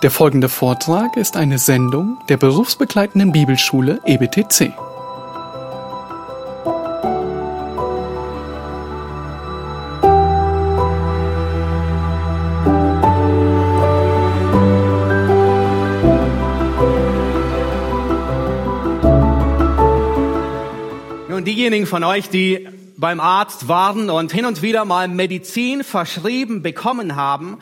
Der folgende Vortrag ist eine Sendung der berufsbegleitenden Bibelschule EBTC. Nun, diejenigen von euch, die beim Arzt waren und hin und wieder mal Medizin verschrieben bekommen haben,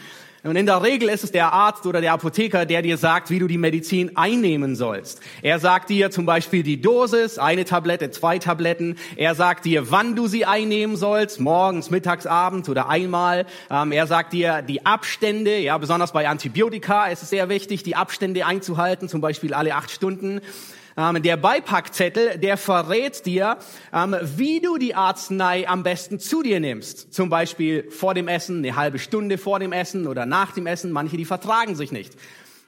und in der Regel ist es der Arzt oder der Apotheker, der dir sagt, wie du die Medizin einnehmen sollst. Er sagt dir zum Beispiel die Dosis, eine Tablette, zwei Tabletten. Er sagt dir, wann du sie einnehmen sollst, morgens, mittags, abends oder einmal. Ähm, er sagt dir die Abstände, ja, besonders bei Antibiotika ist es sehr wichtig, die Abstände einzuhalten, zum Beispiel alle acht Stunden. Ähm, der Beipackzettel, der verrät dir, ähm, wie du die Arznei am besten zu dir nimmst. Zum Beispiel vor dem Essen, eine halbe Stunde vor dem Essen oder nach dem Essen. Manche, die vertragen sich nicht.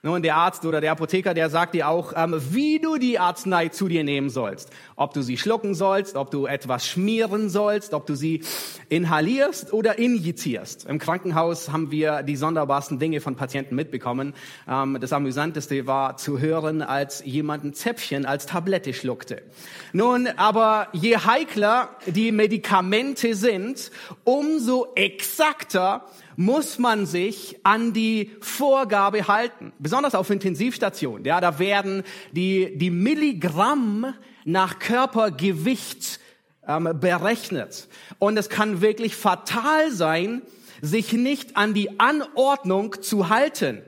Nun, der Arzt oder der Apotheker, der sagt dir auch, ähm, wie du die Arznei zu dir nehmen sollst. Ob du sie schlucken sollst, ob du etwas schmieren sollst, ob du sie inhalierst oder injizierst. Im Krankenhaus haben wir die sonderbarsten Dinge von Patienten mitbekommen. Ähm, das Amüsanteste war zu hören, als jemand ein Zäpfchen als Tablette schluckte. Nun, aber je heikler die Medikamente sind, umso exakter muss man sich an die Vorgabe halten. Besonders auf Intensivstationen. Ja, da werden die, die Milligramm nach Körpergewicht ähm, berechnet. Und es kann wirklich fatal sein, sich nicht an die Anordnung zu halten.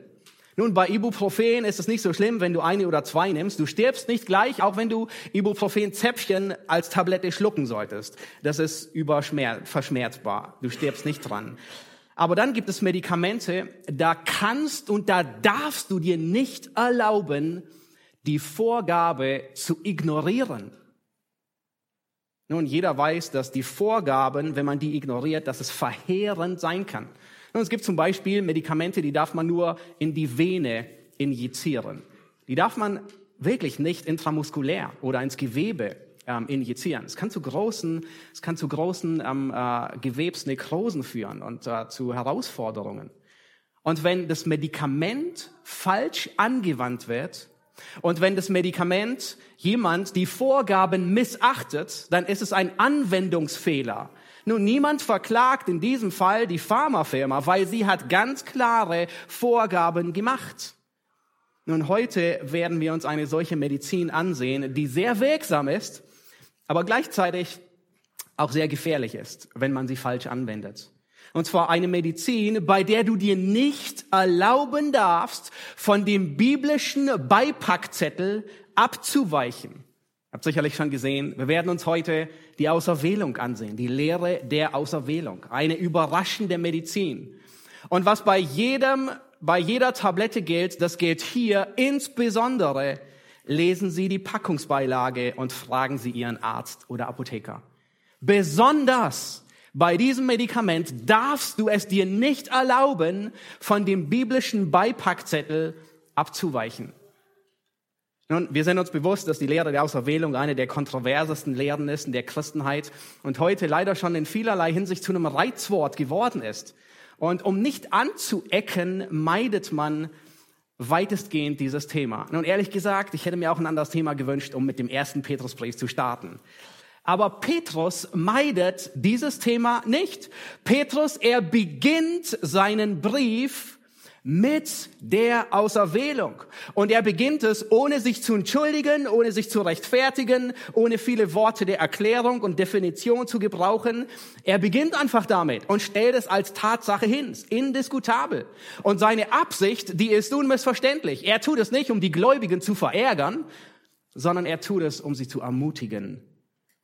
Nun, bei Ibuprofen ist es nicht so schlimm, wenn du eine oder zwei nimmst. Du stirbst nicht gleich, auch wenn du Ibuprofen-Zäpfchen als Tablette schlucken solltest. Das ist verschmerzbar. Du stirbst nicht dran. Aber dann gibt es Medikamente, da kannst und da darfst du dir nicht erlauben, die Vorgabe zu ignorieren. Nun, jeder weiß, dass die Vorgaben, wenn man die ignoriert, dass es verheerend sein kann. Nun, es gibt zum Beispiel Medikamente, die darf man nur in die Vene injizieren. Die darf man wirklich nicht intramuskulär oder ins Gewebe ähm, injizieren. Es kann zu großen, es kann zu großen ähm, äh, Gewebsnekrosen führen und äh, zu Herausforderungen. Und wenn das Medikament falsch angewandt wird und wenn das Medikament jemand die Vorgaben missachtet, dann ist es ein Anwendungsfehler. Nun, niemand verklagt in diesem Fall die Pharmafirma, weil sie hat ganz klare Vorgaben gemacht. Nun, heute werden wir uns eine solche Medizin ansehen, die sehr wirksam ist, aber gleichzeitig auch sehr gefährlich ist, wenn man sie falsch anwendet. Und zwar eine Medizin, bei der du dir nicht erlauben darfst, von dem biblischen Beipackzettel abzuweichen. Habt sicherlich schon gesehen, wir werden uns heute die Auserwählung ansehen, die Lehre der Auserwählung, eine überraschende Medizin. Und was bei jedem, bei jeder Tablette gilt, das gilt hier insbesondere lesen Sie die Packungsbeilage und fragen Sie Ihren Arzt oder Apotheker. Besonders bei diesem Medikament darfst du es dir nicht erlauben, von dem biblischen Beipackzettel abzuweichen. Nun, wir sind uns bewusst, dass die Lehre der Auserwählung eine der kontroversesten Lehren ist in der Christenheit und heute leider schon in vielerlei Hinsicht zu einem Reizwort geworden ist. Und um nicht anzuecken, meidet man weitestgehend dieses Thema. Nun, ehrlich gesagt, ich hätte mir auch ein anderes Thema gewünscht, um mit dem ersten Petrusbrief zu starten. Aber Petrus meidet dieses Thema nicht. Petrus, er beginnt seinen Brief mit der Auserwählung. Und er beginnt es, ohne sich zu entschuldigen, ohne sich zu rechtfertigen, ohne viele Worte der Erklärung und Definition zu gebrauchen. Er beginnt einfach damit und stellt es als Tatsache hin, indiskutabel. Und seine Absicht, die ist unmissverständlich. Er tut es nicht, um die Gläubigen zu verärgern, sondern er tut es, um sie zu ermutigen.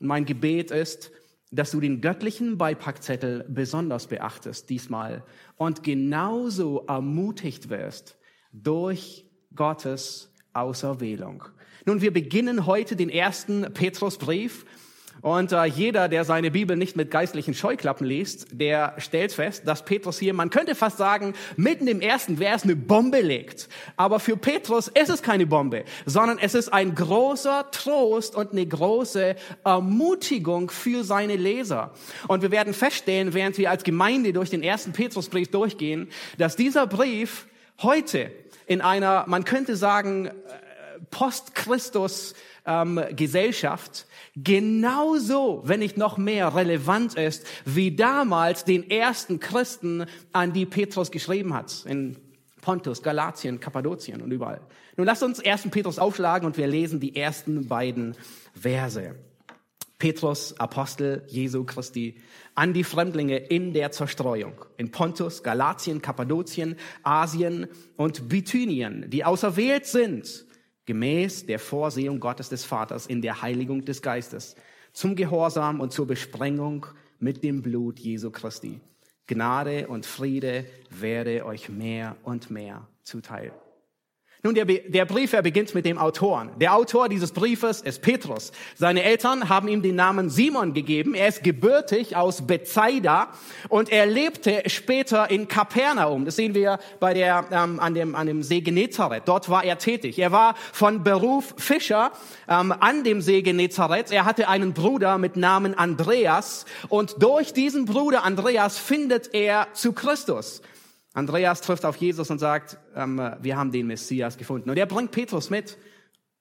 Und mein Gebet ist, dass du den göttlichen Beipackzettel besonders beachtest diesmal und genauso ermutigt wirst durch Gottes Auserwählung. Nun, wir beginnen heute den ersten Petrusbrief und äh, jeder, der seine Bibel nicht mit geistlichen Scheuklappen liest, der stellt fest, dass Petrus hier, man könnte fast sagen, mitten im ersten Vers eine Bombe legt. Aber für Petrus ist es keine Bombe, sondern es ist ein großer Trost und eine große Ermutigung für seine Leser. Und wir werden feststellen, während wir als Gemeinde durch den ersten Petrusbrief durchgehen, dass dieser Brief heute in einer, man könnte sagen, äh, Post-Christus-Gesellschaft ähm, genauso, wenn nicht noch mehr relevant ist, wie damals den ersten Christen, an die Petrus geschrieben hat, in Pontus, Galatien, Kappadokien und überall. Nun lasst uns 1. Petrus aufschlagen und wir lesen die ersten beiden Verse. Petrus, Apostel Jesu Christi, an die Fremdlinge in der Zerstreuung, in Pontus, Galatien, Kappadokien, Asien und Bithynien, die auserwählt sind, gemäß der Vorsehung Gottes des Vaters in der Heiligung des Geistes, zum Gehorsam und zur Besprengung mit dem Blut Jesu Christi. Gnade und Friede werde euch mehr und mehr zuteil. Nun, der, der Brief, er beginnt mit dem Autoren. Der Autor dieses Briefes ist Petrus. Seine Eltern haben ihm den Namen Simon gegeben. Er ist gebürtig aus Bethsaida und er lebte später in Kapernaum. Das sehen wir bei der, ähm, an, dem, an dem See Genezareth. Dort war er tätig. Er war von Beruf Fischer ähm, an dem See Genezareth. Er hatte einen Bruder mit Namen Andreas und durch diesen Bruder Andreas findet er zu Christus. Andreas trifft auf Jesus und sagt, ähm, wir haben den Messias gefunden. Und er bringt Petrus mit.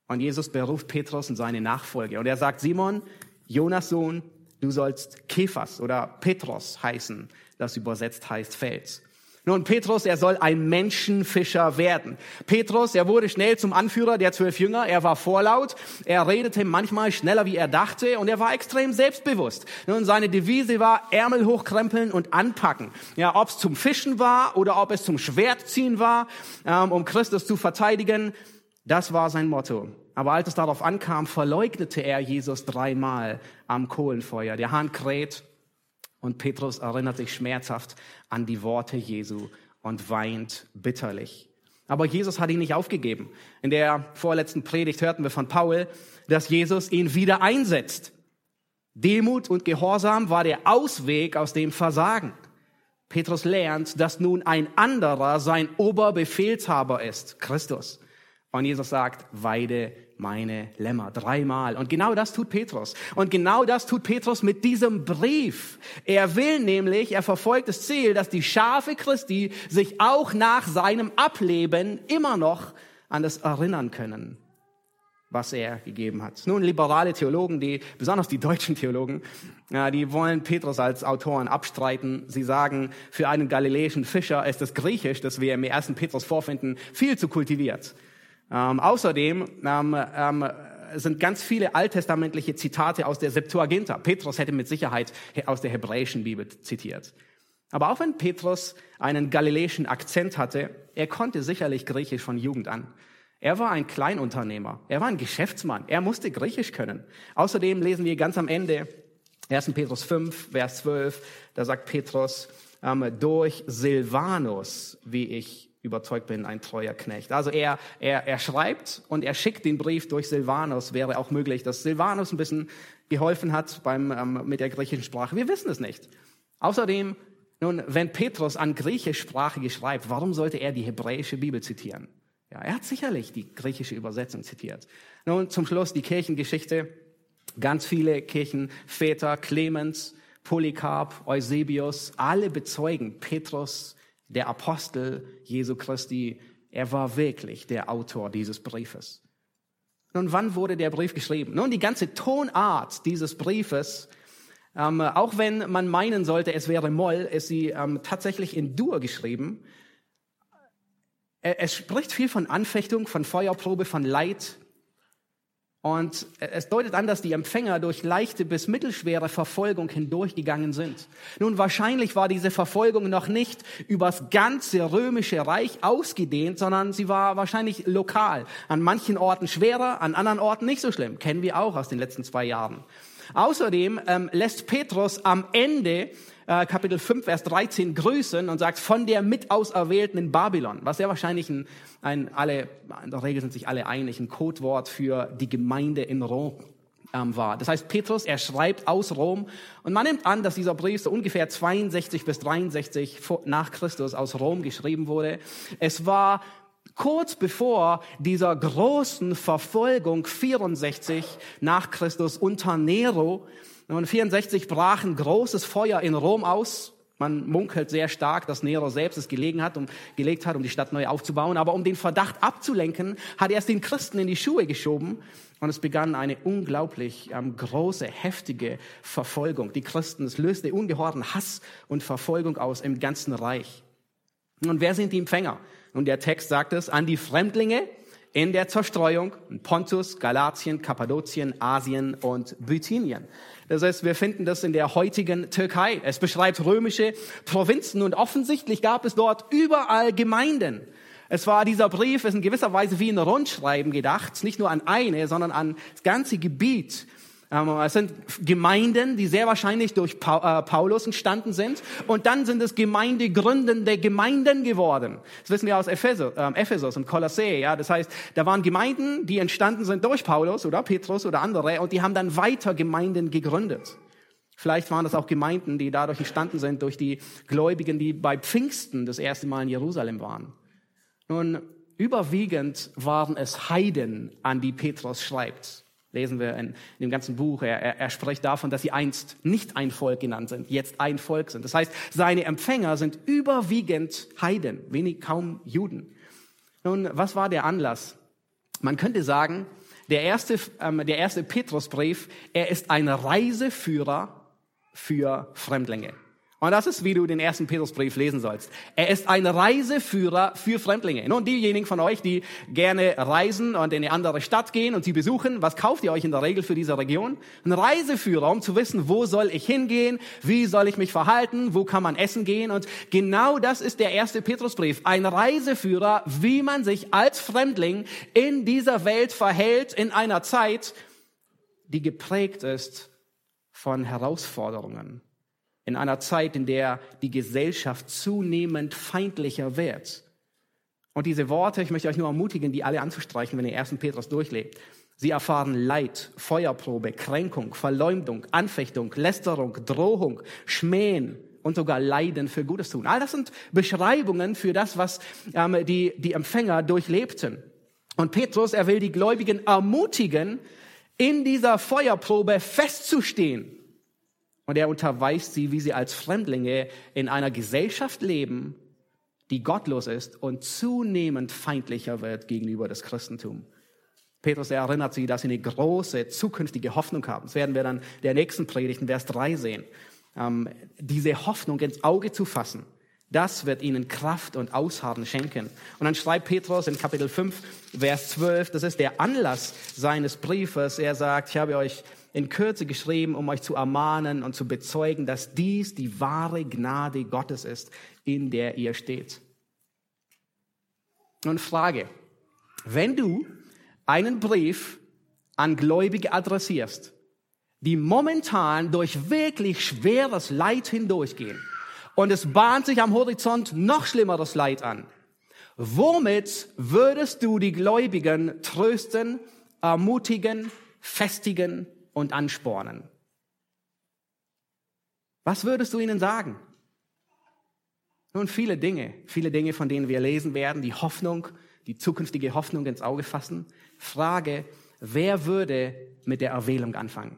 Und Jesus beruft Petrus in seine Nachfolge. Und er sagt, Simon, Jonas Sohn, du sollst Kephas oder Petros heißen. Das übersetzt heißt Fels. Nun, Petrus, er soll ein Menschenfischer werden. Petrus, er wurde schnell zum Anführer der zwölf Jünger. Er war vorlaut. Er redete manchmal schneller, wie er dachte. Und er war extrem selbstbewusst. Nun, seine Devise war Ärmel hochkrempeln und anpacken. Ja, ob es zum Fischen war oder ob es zum Schwertziehen war, ähm, um Christus zu verteidigen. Das war sein Motto. Aber als es darauf ankam, verleugnete er Jesus dreimal am Kohlenfeuer. Der Hahn kräht und Petrus erinnert sich schmerzhaft an die Worte Jesu und weint bitterlich. Aber Jesus hat ihn nicht aufgegeben. In der vorletzten Predigt hörten wir von Paul, dass Jesus ihn wieder einsetzt. Demut und Gehorsam war der Ausweg aus dem Versagen. Petrus lernt, dass nun ein anderer sein Oberbefehlshaber ist, Christus. Und Jesus sagt, weide meine Lämmer. Dreimal. Und genau das tut Petrus. Und genau das tut Petrus mit diesem Brief. Er will nämlich, er verfolgt das Ziel, dass die Schafe Christi sich auch nach seinem Ableben immer noch an das erinnern können, was er gegeben hat. Nun, liberale Theologen, die, besonders die deutschen Theologen, die wollen Petrus als Autoren abstreiten. Sie sagen, für einen galiläischen Fischer ist das Griechisch, das wir im ersten Petrus vorfinden, viel zu kultiviert. Ähm, außerdem ähm, ähm, sind ganz viele alttestamentliche Zitate aus der Septuaginta. Petrus hätte mit Sicherheit aus der hebräischen Bibel zitiert. Aber auch wenn Petrus einen galiläischen Akzent hatte, er konnte sicherlich Griechisch von Jugend an. Er war ein Kleinunternehmer, er war ein Geschäftsmann, er musste Griechisch können. Außerdem lesen wir ganz am Ende 1. Petrus 5, Vers 12, da sagt Petrus, ähm, durch Silvanus, wie ich überzeugt bin, ein treuer Knecht. Also er, er, er schreibt und er schickt den Brief durch Silvanus. Wäre auch möglich, dass Silvanus ein bisschen geholfen hat beim, ähm, mit der griechischen Sprache. Wir wissen es nicht. Außerdem, nun, wenn Petrus an griechischsprachige schreibt, warum sollte er die hebräische Bibel zitieren? Ja, er hat sicherlich die griechische Übersetzung zitiert. Nun, zum Schluss die Kirchengeschichte. Ganz viele Kirchenväter, Clemens, Polycarp, Eusebius, alle bezeugen, Petrus der Apostel Jesu Christi, er war wirklich der Autor dieses Briefes. Nun, wann wurde der Brief geschrieben? Nun, die ganze Tonart dieses Briefes, ähm, auch wenn man meinen sollte, es wäre Moll, ist sie ähm, tatsächlich in Dur geschrieben. Es spricht viel von Anfechtung, von Feuerprobe, von Leid, und es deutet an, dass die Empfänger durch leichte bis mittelschwere Verfolgung hindurchgegangen sind. Nun, wahrscheinlich war diese Verfolgung noch nicht übers ganze römische Reich ausgedehnt, sondern sie war wahrscheinlich lokal. An manchen Orten schwerer, an anderen Orten nicht so schlimm. Kennen wir auch aus den letzten zwei Jahren. Außerdem ähm, lässt Petrus am Ende äh, Kapitel 5, Vers 13 grüßen und sagt, von der Mitauserwählten in Babylon, was sehr wahrscheinlich ein, ein alle, in der Regel sind sich alle einig, ein Codewort für die Gemeinde in Rom ähm, war. Das heißt, Petrus, er schreibt aus Rom und man nimmt an, dass dieser Brief so ungefähr 62 bis 63 nach Christus aus Rom geschrieben wurde. Es war kurz bevor dieser großen Verfolgung 64 nach Christus unter Nero und 64 brach ein großes Feuer in Rom aus. Man munkelt sehr stark, dass Nero selbst es gelegen hat, um, gelegt hat, um die Stadt neu aufzubauen. Aber um den Verdacht abzulenken, hat er es den Christen in die Schuhe geschoben. Und es begann eine unglaublich ähm, große, heftige Verfolgung. Die Christen, es löste ungeheuren Hass und Verfolgung aus im ganzen Reich. Und wer sind die Empfänger? Und der Text sagt es, an die Fremdlinge in der Zerstreuung in Pontus, Galatien, Kappadokien, Asien und Bithynien. Das heißt, wir finden das in der heutigen Türkei. Es beschreibt römische Provinzen und offensichtlich gab es dort überall Gemeinden. Es war dieser Brief, ist in gewisser Weise wie ein Rundschreiben gedacht, nicht nur an eine, sondern an das ganze Gebiet. Ähm, es sind Gemeinden, die sehr wahrscheinlich durch äh, Paulus entstanden sind. Und dann sind es gemeindegründende Gemeinden geworden. Das wissen wir aus Ephesus, äh, Ephesus und Kolossä. Ja? Das heißt, da waren Gemeinden, die entstanden sind durch Paulus oder Petrus oder andere. Und die haben dann weiter Gemeinden gegründet. Vielleicht waren das auch Gemeinden, die dadurch entstanden sind durch die Gläubigen, die bei Pfingsten das erste Mal in Jerusalem waren. Nun, überwiegend waren es Heiden, an die Petrus schreibt lesen wir in, in dem ganzen Buch. Er, er, er spricht davon, dass sie einst nicht ein Volk genannt sind, jetzt ein Volk sind. Das heißt, seine Empfänger sind überwiegend Heiden, wenig kaum Juden. Nun, was war der Anlass? Man könnte sagen, der erste, ähm, der erste Petrusbrief, er ist ein Reiseführer für Fremdlinge. Und das ist, wie du den ersten Petrusbrief lesen sollst. Er ist ein Reiseführer für Fremdlinge. Nun, diejenigen von euch, die gerne reisen und in eine andere Stadt gehen und sie besuchen, was kauft ihr euch in der Regel für diese Region? Ein Reiseführer, um zu wissen, wo soll ich hingehen, wie soll ich mich verhalten, wo kann man essen gehen. Und genau das ist der erste Petrusbrief. Ein Reiseführer, wie man sich als Fremdling in dieser Welt verhält in einer Zeit, die geprägt ist von Herausforderungen in einer Zeit, in der die Gesellschaft zunehmend feindlicher wird. Und diese Worte, ich möchte euch nur ermutigen, die alle anzustreichen, wenn ihr 1. Petrus durchlebt. Sie erfahren Leid, Feuerprobe, Kränkung, Verleumdung, Anfechtung, Lästerung, Drohung, Schmähen und sogar Leiden für Gutes tun. All das sind Beschreibungen für das, was ähm, die, die Empfänger durchlebten. Und Petrus, er will die Gläubigen ermutigen, in dieser Feuerprobe festzustehen und er unterweist sie, wie sie als Fremdlinge in einer Gesellschaft leben, die gottlos ist und zunehmend feindlicher wird gegenüber das Christentum. Petrus erinnert sie, dass sie eine große zukünftige Hoffnung haben. Das werden wir dann der nächsten Predigt in Vers 3 sehen. Ähm, diese Hoffnung ins Auge zu fassen, das wird ihnen Kraft und Ausharren schenken. Und dann schreibt Petrus in Kapitel 5, Vers 12, das ist der Anlass seines Briefes. Er sagt, ich habe euch in Kürze geschrieben, um euch zu ermahnen und zu bezeugen, dass dies die wahre Gnade Gottes ist, in der ihr steht. Nun Frage, wenn du einen Brief an Gläubige adressierst, die momentan durch wirklich schweres Leid hindurchgehen und es bahnt sich am Horizont noch schlimmeres Leid an, womit würdest du die Gläubigen trösten, ermutigen, festigen und anspornen. Was würdest du ihnen sagen? Nun, viele Dinge, viele Dinge, von denen wir lesen werden, die Hoffnung, die zukünftige Hoffnung ins Auge fassen. Frage, wer würde mit der Erwählung anfangen?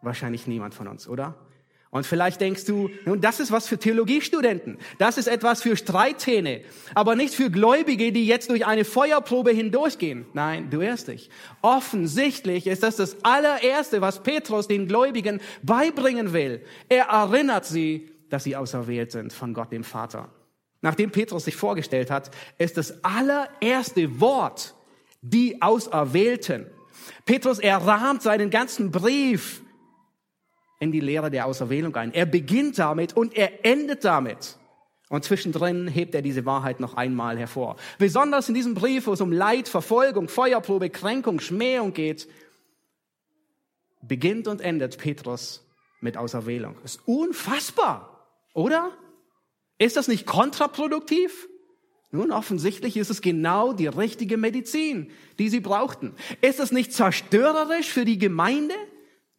Wahrscheinlich niemand von uns, oder? Und vielleicht denkst du, nun, das ist was für Theologiestudenten. Das ist etwas für Streithähne. Aber nicht für Gläubige, die jetzt durch eine Feuerprobe hindurchgehen. Nein, du irrst dich. Offensichtlich ist das das allererste, was Petrus den Gläubigen beibringen will. Er erinnert sie, dass sie auserwählt sind von Gott dem Vater. Nachdem Petrus sich vorgestellt hat, ist das allererste Wort die Auserwählten. Petrus, er rahmt seinen ganzen Brief in die Lehre der Auserwählung ein. Er beginnt damit und er endet damit. Und zwischendrin hebt er diese Wahrheit noch einmal hervor. Besonders in diesem Brief, wo es um Leid, Verfolgung, Feuerprobe, Kränkung, Schmähung geht, beginnt und endet Petrus mit Auserwählung. Das ist unfassbar, oder? Ist das nicht kontraproduktiv? Nun, offensichtlich ist es genau die richtige Medizin, die sie brauchten. Ist es nicht zerstörerisch für die Gemeinde?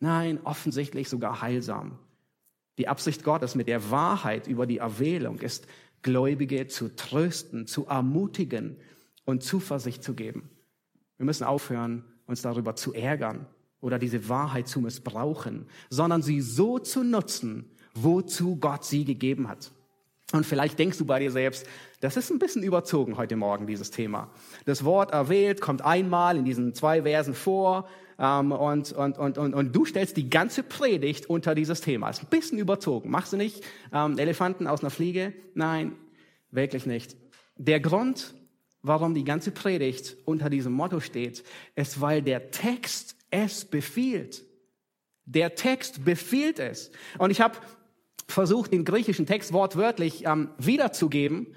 Nein, offensichtlich sogar heilsam. Die Absicht Gottes mit der Wahrheit über die Erwählung ist, Gläubige zu trösten, zu ermutigen und Zuversicht zu geben. Wir müssen aufhören, uns darüber zu ärgern oder diese Wahrheit zu missbrauchen, sondern sie so zu nutzen, wozu Gott sie gegeben hat. Und vielleicht denkst du bei dir selbst, das ist ein bisschen überzogen heute Morgen, dieses Thema. Das Wort erwählt kommt einmal in diesen zwei Versen vor und, und, und, und, und du stellst die ganze Predigt unter dieses Thema. Ist ein bisschen überzogen. Machst du nicht ähm, Elefanten aus einer Fliege? Nein, wirklich nicht. Der Grund, warum die ganze Predigt unter diesem Motto steht, ist, weil der Text es befiehlt. Der Text befiehlt es. Und ich habe versucht, den griechischen Text wortwörtlich ähm, wiederzugeben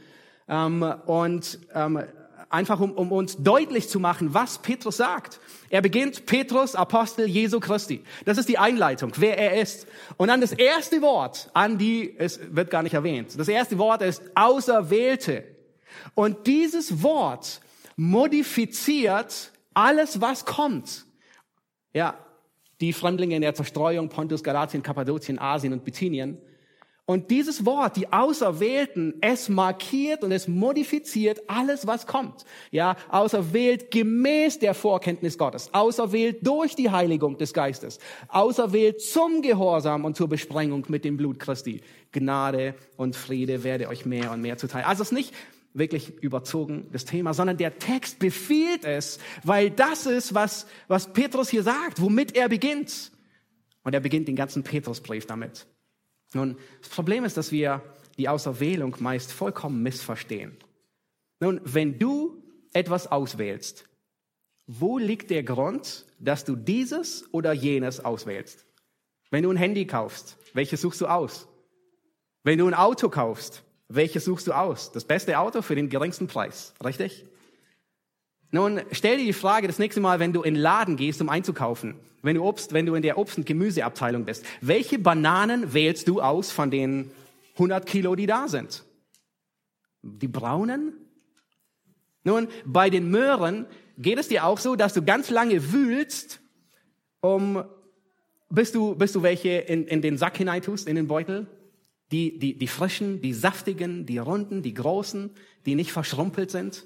ähm, und ähm, einfach um, um uns deutlich zu machen, was Petrus sagt. Er beginnt Petrus, Apostel Jesu Christi. Das ist die Einleitung, wer er ist. Und dann das erste Wort, an die, es wird gar nicht erwähnt. Das erste Wort ist Auserwählte. Und dieses Wort modifiziert alles, was kommt. Ja, die Fremdlinge in der Zerstreuung, Pontus, Galatien, Kappadokien, Asien und Bithynien. Und dieses Wort, die Auserwählten, es markiert und es modifiziert alles, was kommt. Ja, auserwählt gemäß der Vorkenntnis Gottes, auserwählt durch die Heiligung des Geistes, auserwählt zum Gehorsam und zur Besprengung mit dem Blut Christi. Gnade und Friede werde euch mehr und mehr zuteil. Also es ist nicht wirklich überzogen, das Thema, sondern der Text befiehlt es, weil das ist, was, was Petrus hier sagt, womit er beginnt. Und er beginnt den ganzen Petrusbrief damit. Nun, das Problem ist, dass wir die Auserwählung meist vollkommen missverstehen. Nun, wenn du etwas auswählst, wo liegt der Grund, dass du dieses oder jenes auswählst? Wenn du ein Handy kaufst, welches suchst du aus? Wenn du ein Auto kaufst, welches suchst du aus? Das beste Auto für den geringsten Preis, richtig? Nun, stell dir die Frage das nächste Mal, wenn du in den Laden gehst, um einzukaufen, wenn du Obst, wenn du in der Obst- und Gemüseabteilung bist, welche Bananen wählst du aus von den 100 Kilo, die da sind? Die braunen? Nun, bei den Möhren geht es dir auch so, dass du ganz lange wühlst, um, bis du, bis du welche in, in den Sack hineintust, in den Beutel? Die, die, die frischen, die saftigen, die runden, die großen, die nicht verschrumpelt sind?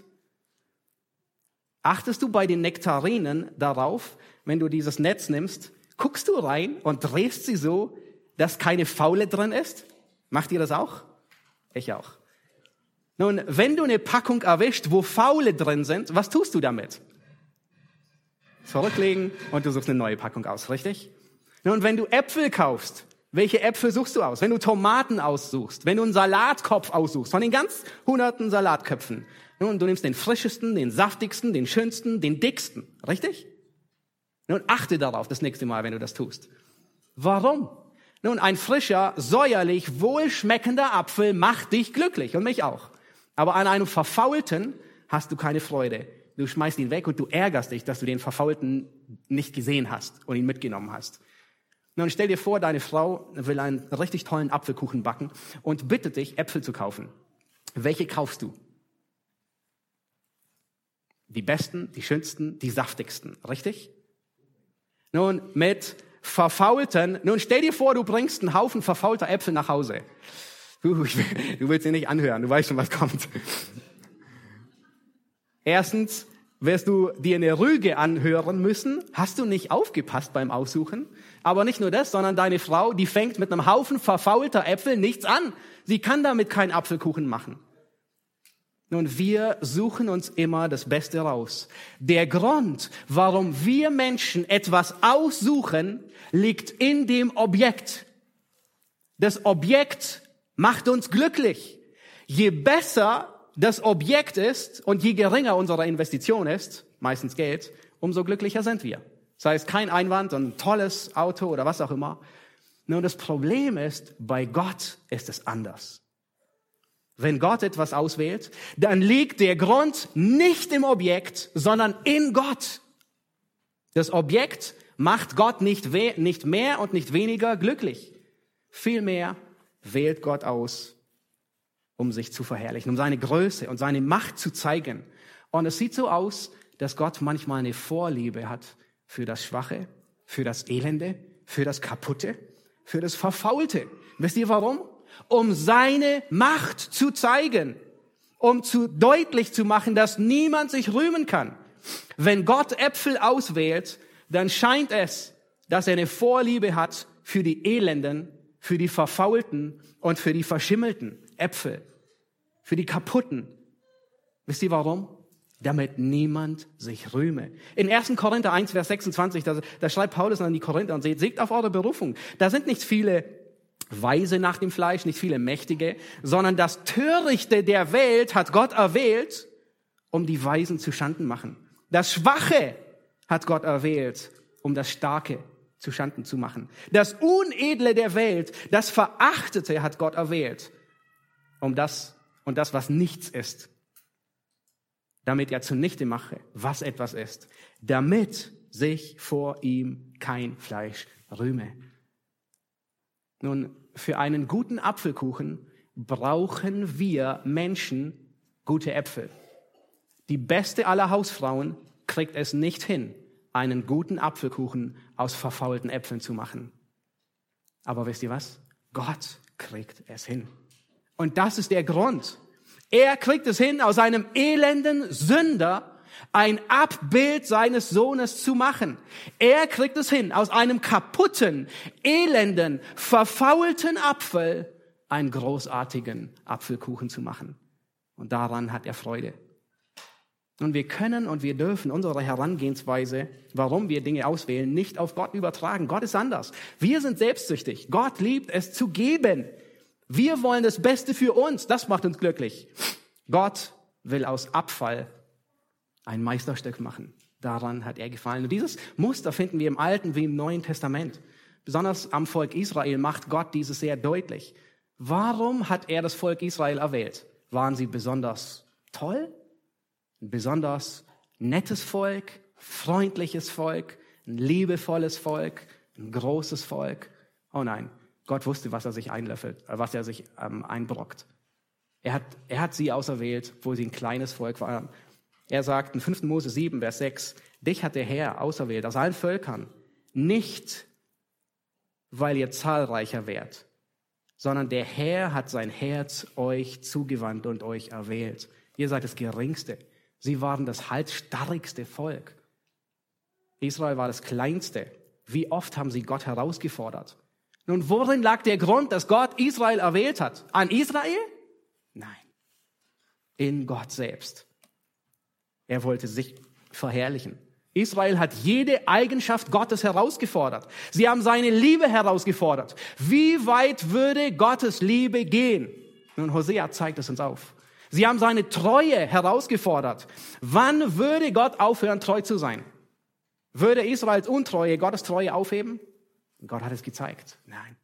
Achtest du bei den Nektarinen darauf, wenn du dieses Netz nimmst, guckst du rein und drehst sie so, dass keine Faule drin ist? Macht ihr das auch? Ich auch. Nun, wenn du eine Packung erwischt, wo Faule drin sind, was tust du damit? Zurücklegen und du suchst eine neue Packung aus, richtig? Nun, wenn du Äpfel kaufst, welche Äpfel suchst du aus? Wenn du Tomaten aussuchst, wenn du einen Salatkopf aussuchst, von den ganz hunderten Salatköpfen, nun, du nimmst den frischesten, den saftigsten, den schönsten, den dicksten, richtig? Nun, achte darauf das nächste Mal, wenn du das tust. Warum? Nun, ein frischer, säuerlich, wohlschmeckender Apfel macht dich glücklich und mich auch. Aber an einem verfaulten hast du keine Freude. Du schmeißt ihn weg und du ärgerst dich, dass du den verfaulten nicht gesehen hast und ihn mitgenommen hast. Nun stell dir vor, deine Frau will einen richtig tollen Apfelkuchen backen und bittet dich, Äpfel zu kaufen. Welche kaufst du? Die besten, die schönsten, die saftigsten, richtig? Nun, mit verfaulten, nun stell dir vor, du bringst einen Haufen verfaulter Äpfel nach Hause. Du, willst sie nicht anhören, du weißt schon, was kommt. Erstens wirst du dir eine Rüge anhören müssen. Hast du nicht aufgepasst beim Aussuchen? Aber nicht nur das, sondern deine Frau, die fängt mit einem Haufen verfaulter Äpfel nichts an. Sie kann damit keinen Apfelkuchen machen. Nun, wir suchen uns immer das Beste raus. Der Grund, warum wir Menschen etwas aussuchen, liegt in dem Objekt. Das Objekt macht uns glücklich. Je besser das Objekt ist und je geringer unsere Investition ist, meistens Geld, umso glücklicher sind wir. Sei es kein Einwand, ein tolles Auto oder was auch immer. Nun, das Problem ist, bei Gott ist es anders. Wenn Gott etwas auswählt, dann liegt der Grund nicht im Objekt, sondern in Gott. Das Objekt macht Gott nicht, nicht mehr und nicht weniger glücklich. Vielmehr wählt Gott aus, um sich zu verherrlichen, um seine Größe und seine Macht zu zeigen. Und es sieht so aus, dass Gott manchmal eine Vorliebe hat für das Schwache, für das Elende, für das Kaputte, für das Verfaulte. Wisst ihr warum? Um seine Macht zu zeigen, um zu deutlich zu machen, dass niemand sich rühmen kann. Wenn Gott Äpfel auswählt, dann scheint es, dass er eine Vorliebe hat für die Elenden für die verfaulten und für die verschimmelten Äpfel, für die kaputten. Wisst ihr warum? Damit niemand sich rühme. In 1. Korinther 1, Vers 26, da, da schreibt Paulus an die Korinther und sagt, seht auf eure Berufung. Da sind nicht viele Weise nach dem Fleisch, nicht viele Mächtige, sondern das Törichte der Welt hat Gott erwählt, um die Weisen zu Schanden machen. Das Schwache hat Gott erwählt, um das Starke zu Schanden zu machen. Das Unedle der Welt, das Verachtete hat Gott erwählt, um das und das, was nichts ist, damit er zunichte mache, was etwas ist, damit sich vor ihm kein Fleisch rühme. Nun, für einen guten Apfelkuchen brauchen wir Menschen gute Äpfel. Die beste aller Hausfrauen kriegt es nicht hin, einen guten Apfelkuchen aus verfaulten Äpfeln zu machen. Aber wisst ihr was? Gott kriegt es hin. Und das ist der Grund. Er kriegt es hin, aus einem elenden Sünder ein Abbild seines Sohnes zu machen. Er kriegt es hin, aus einem kaputten, elenden, verfaulten Apfel einen großartigen Apfelkuchen zu machen. Und daran hat er Freude. Und wir können und wir dürfen unsere Herangehensweise, warum wir Dinge auswählen, nicht auf Gott übertragen. Gott ist anders. Wir sind selbstsüchtig. Gott liebt es zu geben. Wir wollen das Beste für uns. Das macht uns glücklich. Gott will aus Abfall ein Meisterstück machen. Daran hat er gefallen. Und dieses Muster finden wir im Alten wie im Neuen Testament. Besonders am Volk Israel macht Gott dieses sehr deutlich. Warum hat er das Volk Israel erwählt? Waren sie besonders toll? ein besonders nettes Volk, freundliches Volk, ein liebevolles Volk, ein großes Volk. Oh nein, Gott wusste, was er sich einlöffelt, äh, was er sich ähm, einbrockt. Er hat, er hat sie auserwählt, wo sie ein kleines Volk waren. Er sagt in 5. Mose 7, Vers 6, dich hat der Herr auserwählt aus allen Völkern, nicht weil ihr zahlreicher wärt, sondern der Herr hat sein Herz euch zugewandt und euch erwählt. Ihr seid das Geringste. Sie waren das halsstarrigste Volk. Israel war das kleinste. Wie oft haben sie Gott herausgefordert? Nun, worin lag der Grund, dass Gott Israel erwählt hat? An Israel? Nein. In Gott selbst. Er wollte sich verherrlichen. Israel hat jede Eigenschaft Gottes herausgefordert. Sie haben seine Liebe herausgefordert. Wie weit würde Gottes Liebe gehen? Nun, Hosea zeigt es uns auf. Sie haben seine Treue herausgefordert. Wann würde Gott aufhören, treu zu sein? Würde Israels Untreue Gottes Treue aufheben? Gott hat es gezeigt. Nein.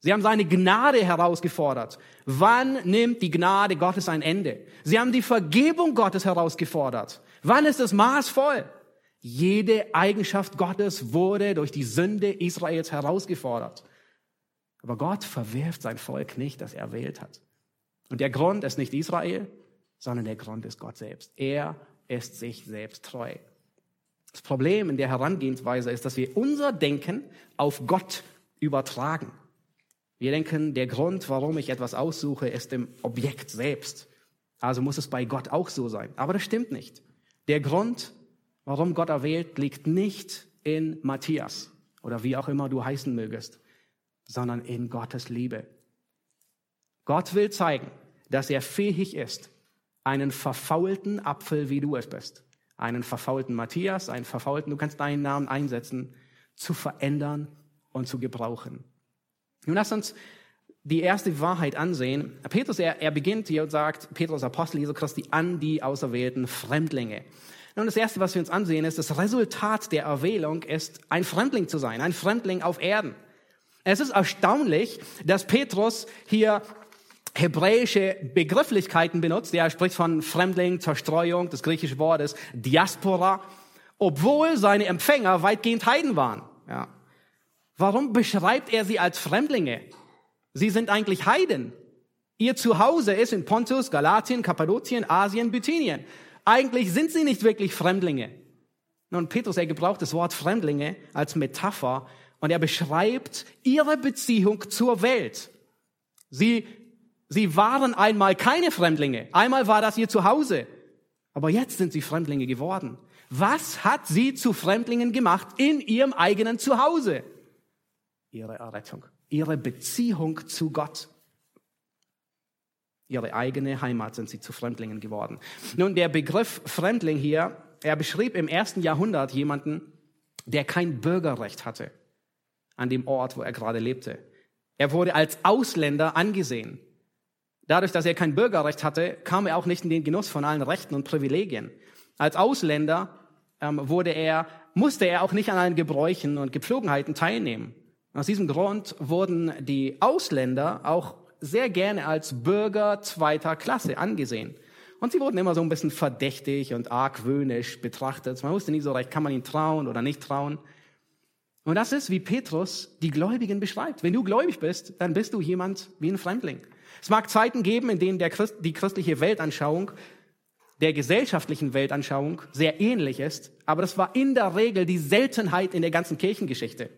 Sie haben seine Gnade herausgefordert. Wann nimmt die Gnade Gottes ein Ende? Sie haben die Vergebung Gottes herausgefordert. Wann ist es maßvoll? Jede Eigenschaft Gottes wurde durch die Sünde Israels herausgefordert. Aber Gott verwirft sein Volk nicht, das er erwählt hat. Und der Grund ist nicht Israel, sondern der Grund ist Gott selbst. Er ist sich selbst treu. Das Problem in der Herangehensweise ist, dass wir unser Denken auf Gott übertragen. Wir denken, der Grund, warum ich etwas aussuche, ist im Objekt selbst. Also muss es bei Gott auch so sein. Aber das stimmt nicht. Der Grund, warum Gott erwählt, liegt nicht in Matthias oder wie auch immer du heißen mögest, sondern in Gottes Liebe. Gott will zeigen, dass er fähig ist, einen verfaulten Apfel, wie du es bist, einen verfaulten Matthias, einen verfaulten, du kannst deinen Namen einsetzen, zu verändern und zu gebrauchen. Nun lass uns die erste Wahrheit ansehen. Petrus, er, er beginnt hier und sagt, Petrus Apostel Jesu Christi an die auserwählten Fremdlinge. Nun, das erste, was wir uns ansehen, ist, das Resultat der Erwählung ist, ein Fremdling zu sein, ein Fremdling auf Erden. Es ist erstaunlich, dass Petrus hier hebräische Begrifflichkeiten benutzt. Er spricht von Fremdling, Zerstreuung, das griechische Wort ist Diaspora, obwohl seine Empfänger weitgehend Heiden waren. Warum beschreibt er sie als Fremdlinge? Sie sind eigentlich Heiden. Ihr Zuhause ist in Pontus, Galatien, Kappadokien, Asien, Bithynien. Eigentlich sind sie nicht wirklich Fremdlinge. Nun, Petrus, er gebraucht das Wort Fremdlinge als Metapher und er beschreibt ihre Beziehung zur Welt. Sie Sie waren einmal keine Fremdlinge. Einmal war das ihr Zuhause. Aber jetzt sind sie Fremdlinge geworden. Was hat sie zu Fremdlingen gemacht in ihrem eigenen Zuhause? Ihre Errettung. ihre Beziehung zu Gott. Ihre eigene Heimat sind sie zu Fremdlingen geworden. Nun, der Begriff Fremdling hier, er beschrieb im ersten Jahrhundert jemanden, der kein Bürgerrecht hatte an dem Ort, wo er gerade lebte. Er wurde als Ausländer angesehen. Dadurch, dass er kein Bürgerrecht hatte, kam er auch nicht in den Genuss von allen Rechten und Privilegien. Als Ausländer ähm, wurde er, musste er auch nicht an allen Gebräuchen und Gepflogenheiten teilnehmen. Aus diesem Grund wurden die Ausländer auch sehr gerne als Bürger zweiter Klasse angesehen. Und sie wurden immer so ein bisschen verdächtig und argwöhnisch betrachtet. Man wusste nie so recht, kann man ihn trauen oder nicht trauen. Und das ist, wie Petrus die Gläubigen beschreibt. Wenn du gläubig bist, dann bist du jemand wie ein Fremdling. Es mag Zeiten geben, in denen Christ, die christliche Weltanschauung der gesellschaftlichen Weltanschauung sehr ähnlich ist, aber das war in der Regel die Seltenheit in der ganzen Kirchengeschichte.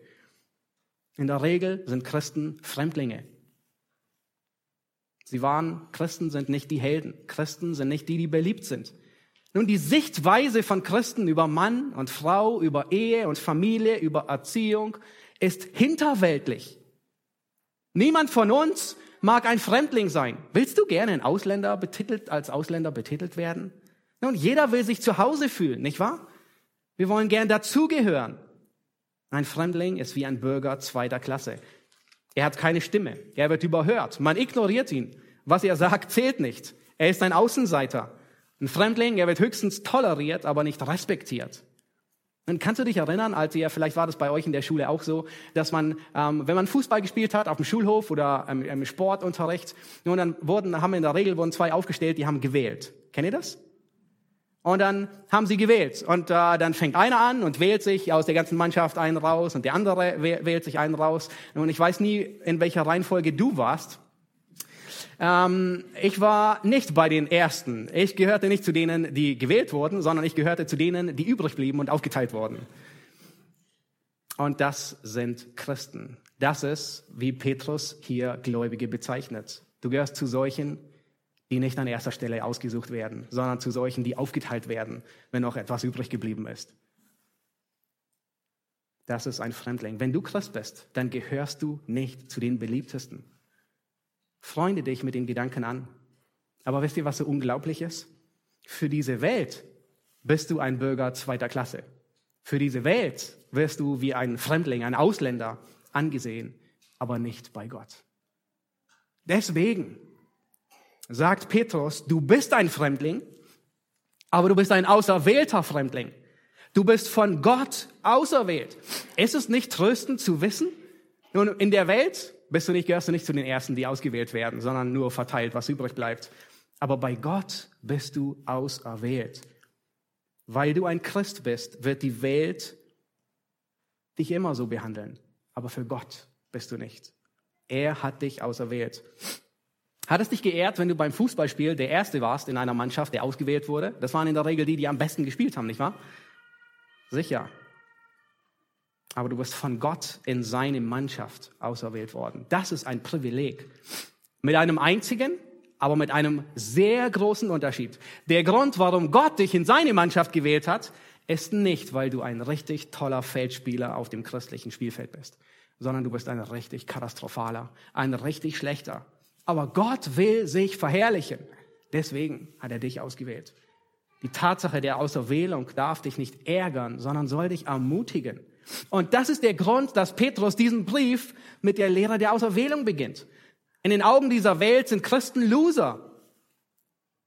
In der Regel sind Christen Fremdlinge. Sie waren, Christen sind nicht die Helden. Christen sind nicht die, die beliebt sind. Nun, die Sichtweise von Christen über Mann und Frau, über Ehe und Familie, über Erziehung ist hinterweltlich. Niemand von uns mag ein Fremdling sein. Willst du gerne ein Ausländer betitelt, als Ausländer betitelt werden? Nun, jeder will sich zu Hause fühlen, nicht wahr? Wir wollen gern dazugehören. Ein Fremdling ist wie ein Bürger zweiter Klasse. Er hat keine Stimme. Er wird überhört. Man ignoriert ihn. Was er sagt, zählt nicht. Er ist ein Außenseiter. Ein Fremdling, er wird höchstens toleriert, aber nicht respektiert. Und kannst du dich erinnern, als ihr, vielleicht war das bei euch in der Schule auch so, dass man, ähm, wenn man Fußball gespielt hat, auf dem Schulhof oder ähm, im Sportunterricht, nun dann wurden, haben in der Regel wurden zwei aufgestellt, die haben gewählt. Kennt ihr das? Und dann haben sie gewählt. Und äh, dann fängt einer an und wählt sich aus der ganzen Mannschaft einen raus und der andere wählt sich einen raus. Und ich weiß nie, in welcher Reihenfolge du warst. Ähm, ich war nicht bei den Ersten. Ich gehörte nicht zu denen, die gewählt wurden, sondern ich gehörte zu denen, die übrig blieben und aufgeteilt wurden. Und das sind Christen. Das ist, wie Petrus hier Gläubige bezeichnet. Du gehörst zu solchen, die nicht an erster Stelle ausgesucht werden, sondern zu solchen, die aufgeteilt werden, wenn noch etwas übrig geblieben ist. Das ist ein Fremdling. Wenn du Christ bist, dann gehörst du nicht zu den beliebtesten. Freunde dich mit den Gedanken an. Aber wisst ihr, was so unglaublich ist? Für diese Welt bist du ein Bürger zweiter Klasse. Für diese Welt wirst du wie ein Fremdling, ein Ausländer angesehen, aber nicht bei Gott. Deswegen sagt Petrus, du bist ein Fremdling, aber du bist ein auserwählter Fremdling. Du bist von Gott auserwählt. Ist es nicht tröstend zu wissen? Nun, in der Welt bist du nicht, gehörst du nicht zu den Ersten, die ausgewählt werden, sondern nur verteilt, was übrig bleibt. Aber bei Gott bist du auserwählt. Weil du ein Christ bist, wird die Welt dich immer so behandeln. Aber für Gott bist du nicht. Er hat dich auserwählt. Hat es dich geehrt, wenn du beim Fußballspiel der Erste warst in einer Mannschaft, der ausgewählt wurde? Das waren in der Regel die, die am besten gespielt haben, nicht wahr? Sicher aber du bist von Gott in seine Mannschaft auserwählt worden. Das ist ein Privileg. Mit einem einzigen, aber mit einem sehr großen Unterschied. Der Grund, warum Gott dich in seine Mannschaft gewählt hat, ist nicht, weil du ein richtig toller Feldspieler auf dem christlichen Spielfeld bist, sondern du bist ein richtig katastrophaler, ein richtig schlechter. Aber Gott will sich verherrlichen. Deswegen hat er dich ausgewählt. Die Tatsache der Auserwählung darf dich nicht ärgern, sondern soll dich ermutigen. Und das ist der Grund, dass Petrus diesen Brief mit der Lehre der Auserwählung beginnt. In den Augen dieser Welt sind Christen Loser.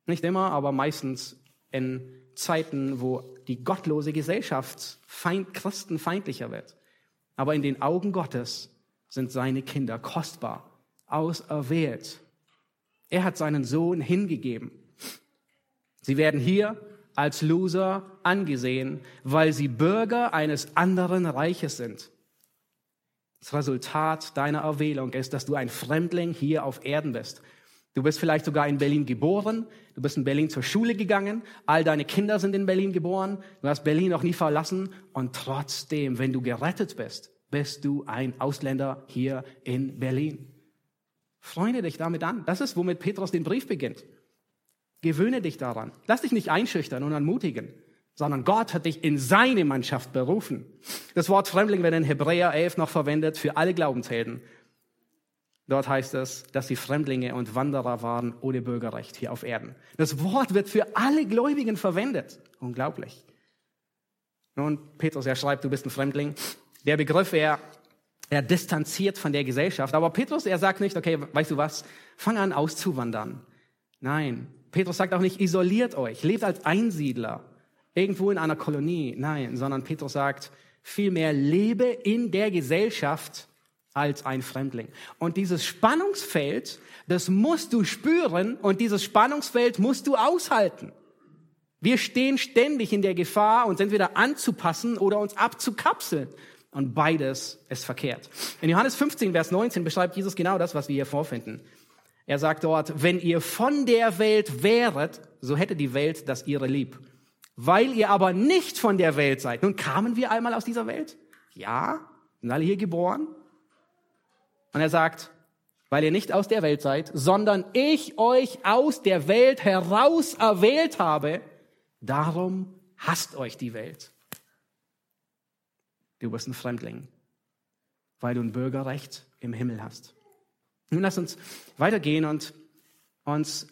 Nicht immer, aber meistens in Zeiten, wo die gottlose Gesellschaft feind, christenfeindlicher wird. Aber in den Augen Gottes sind seine Kinder kostbar, auserwählt. Er hat seinen Sohn hingegeben. Sie werden hier als Loser angesehen, weil sie Bürger eines anderen Reiches sind. Das Resultat deiner Erwählung ist, dass du ein Fremdling hier auf Erden bist. Du bist vielleicht sogar in Berlin geboren, du bist in Berlin zur Schule gegangen, all deine Kinder sind in Berlin geboren, du hast Berlin noch nie verlassen und trotzdem, wenn du gerettet bist, bist du ein Ausländer hier in Berlin. Freunde dich damit an. Das ist, womit Petrus den Brief beginnt. Gewöhne dich daran. Lass dich nicht einschüchtern und ermutigen, sondern Gott hat dich in seine Mannschaft berufen. Das Wort Fremdling wird in Hebräer 11 noch verwendet für alle Glaubenshelden. Dort heißt es, dass sie Fremdlinge und Wanderer waren ohne Bürgerrecht hier auf Erden. Das Wort wird für alle Gläubigen verwendet. Unglaublich. Nun, Petrus, er schreibt, du bist ein Fremdling. Der Begriff, er, er distanziert von der Gesellschaft. Aber Petrus, er sagt nicht, okay, weißt du was, fang an auszuwandern. Nein, Petrus sagt auch nicht, isoliert euch, lebt als Einsiedler, irgendwo in einer Kolonie. Nein, sondern Petrus sagt, vielmehr lebe in der Gesellschaft als ein Fremdling. Und dieses Spannungsfeld, das musst du spüren und dieses Spannungsfeld musst du aushalten. Wir stehen ständig in der Gefahr, uns entweder anzupassen oder uns abzukapseln. Und beides ist verkehrt. In Johannes 15, Vers 19 beschreibt Jesus genau das, was wir hier vorfinden. Er sagt dort, wenn ihr von der Welt wäret, so hätte die Welt das ihre lieb. Weil ihr aber nicht von der Welt seid. Nun kamen wir einmal aus dieser Welt? Ja, sind alle hier geboren. Und er sagt, weil ihr nicht aus der Welt seid, sondern ich euch aus der Welt heraus erwählt habe, darum hasst euch die Welt. Du bist ein Fremdling, weil du ein Bürgerrecht im Himmel hast. Nun lass uns weitergehen und uns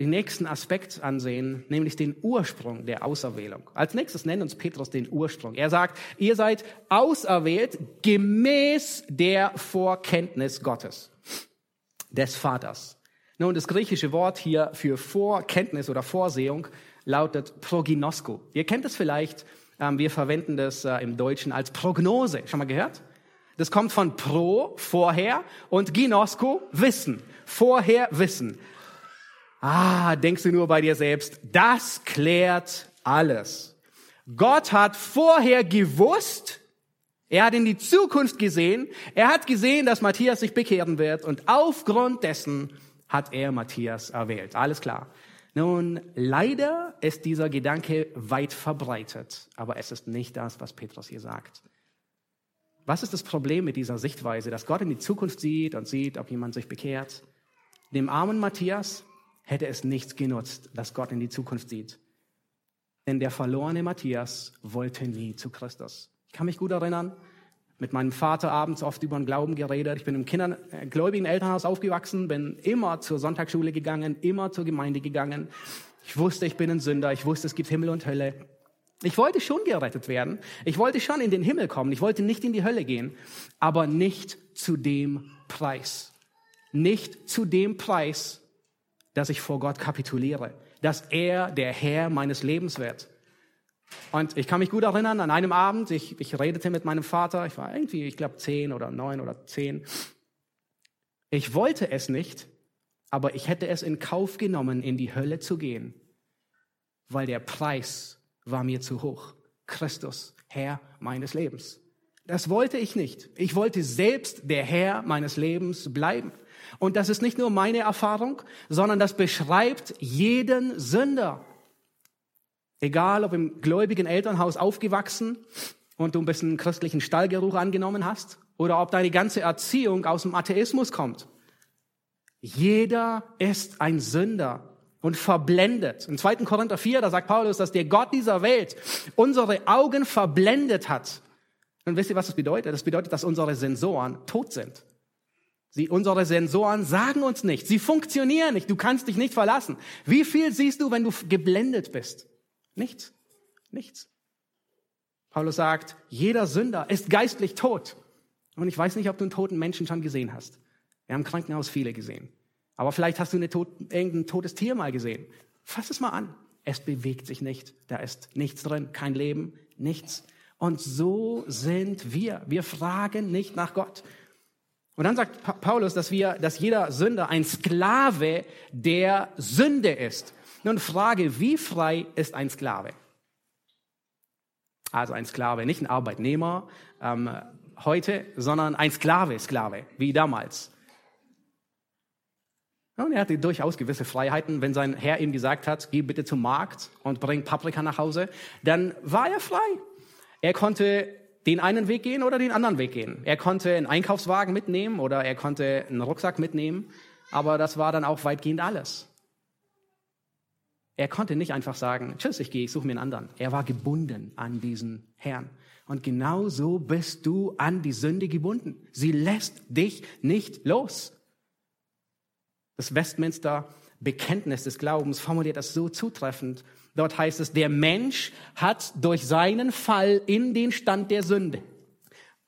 den nächsten Aspekt ansehen, nämlich den Ursprung der Auserwählung. Als nächstes nennt uns Petrus den Ursprung. Er sagt, ihr seid auserwählt gemäß der Vorkenntnis Gottes, des Vaters. Nun, das griechische Wort hier für Vorkenntnis oder Vorsehung lautet proginosko. Ihr kennt es vielleicht, wir verwenden das äh, im Deutschen als Prognose. Schon mal gehört? Das kommt von pro, vorher, und ginosko, Wissen. Vorher Wissen. Ah, denkst du nur bei dir selbst, das klärt alles. Gott hat vorher gewusst, er hat in die Zukunft gesehen, er hat gesehen, dass Matthias sich bekehren wird und aufgrund dessen hat er Matthias erwählt. Alles klar. Nun, leider ist dieser Gedanke weit verbreitet, aber es ist nicht das, was Petrus hier sagt. Was ist das Problem mit dieser Sichtweise, dass Gott in die Zukunft sieht und sieht, ob jemand sich bekehrt? Dem armen Matthias hätte es nichts genutzt, dass Gott in die Zukunft sieht. Denn der verlorene Matthias wollte nie zu Christus. Ich kann mich gut erinnern, mit meinem Vater abends oft über den Glauben geredet. Ich bin im kindergläubigen äh, Elternhaus aufgewachsen, bin immer zur Sonntagsschule gegangen, immer zur Gemeinde gegangen. Ich wusste, ich bin ein Sünder. Ich wusste, es gibt Himmel und Hölle. Ich wollte schon gerettet werden. Ich wollte schon in den Himmel kommen. Ich wollte nicht in die Hölle gehen, aber nicht zu dem Preis. Nicht zu dem Preis, dass ich vor Gott kapituliere, dass er der Herr meines Lebens wird. Und ich kann mich gut erinnern, an einem Abend, ich, ich redete mit meinem Vater, ich war irgendwie, ich glaube, zehn oder neun oder zehn. Ich wollte es nicht, aber ich hätte es in Kauf genommen, in die Hölle zu gehen, weil der Preis war mir zu hoch. Christus, Herr meines Lebens. Das wollte ich nicht. Ich wollte selbst der Herr meines Lebens bleiben. Und das ist nicht nur meine Erfahrung, sondern das beschreibt jeden Sünder. Egal, ob im gläubigen Elternhaus aufgewachsen und du ein bisschen christlichen Stallgeruch angenommen hast oder ob deine ganze Erziehung aus dem Atheismus kommt. Jeder ist ein Sünder und verblendet. Im 2. Korinther 4, da sagt Paulus, dass der Gott dieser Welt unsere Augen verblendet hat. Und wisst ihr, was das bedeutet? Das bedeutet, dass unsere Sensoren tot sind. Sie, unsere Sensoren sagen uns nicht. Sie funktionieren nicht. Du kannst dich nicht verlassen. Wie viel siehst du, wenn du geblendet bist? Nichts. Nichts. Paulus sagt, jeder Sünder ist geistlich tot. Und ich weiß nicht, ob du einen toten Menschen schon gesehen hast. Wir haben im Krankenhaus viele gesehen. Aber vielleicht hast du eine tot, irgendein totes Tier mal gesehen. Fass es mal an. Es bewegt sich nicht. Da ist nichts drin, kein Leben, nichts. Und so sind wir. Wir fragen nicht nach Gott. Und dann sagt Paulus, dass wir, dass jeder Sünder ein Sklave der Sünde ist. Nun frage, wie frei ist ein Sklave? Also ein Sklave, nicht ein Arbeitnehmer ähm, heute, sondern ein Sklave, Sklave, wie damals. Und er hatte durchaus gewisse Freiheiten. Wenn sein Herr ihm gesagt hat, geh bitte zum Markt und bring Paprika nach Hause, dann war er frei. Er konnte den einen Weg gehen oder den anderen Weg gehen. Er konnte einen Einkaufswagen mitnehmen oder er konnte einen Rucksack mitnehmen, aber das war dann auch weitgehend alles. Er konnte nicht einfach sagen, tschüss, ich gehe, ich suche mir einen anderen. Er war gebunden an diesen Herrn. Und genau so bist du an die Sünde gebunden. Sie lässt dich nicht los. Das Westminster Bekenntnis des Glaubens formuliert das so zutreffend. Dort heißt es, der Mensch hat durch seinen Fall in den Stand der Sünde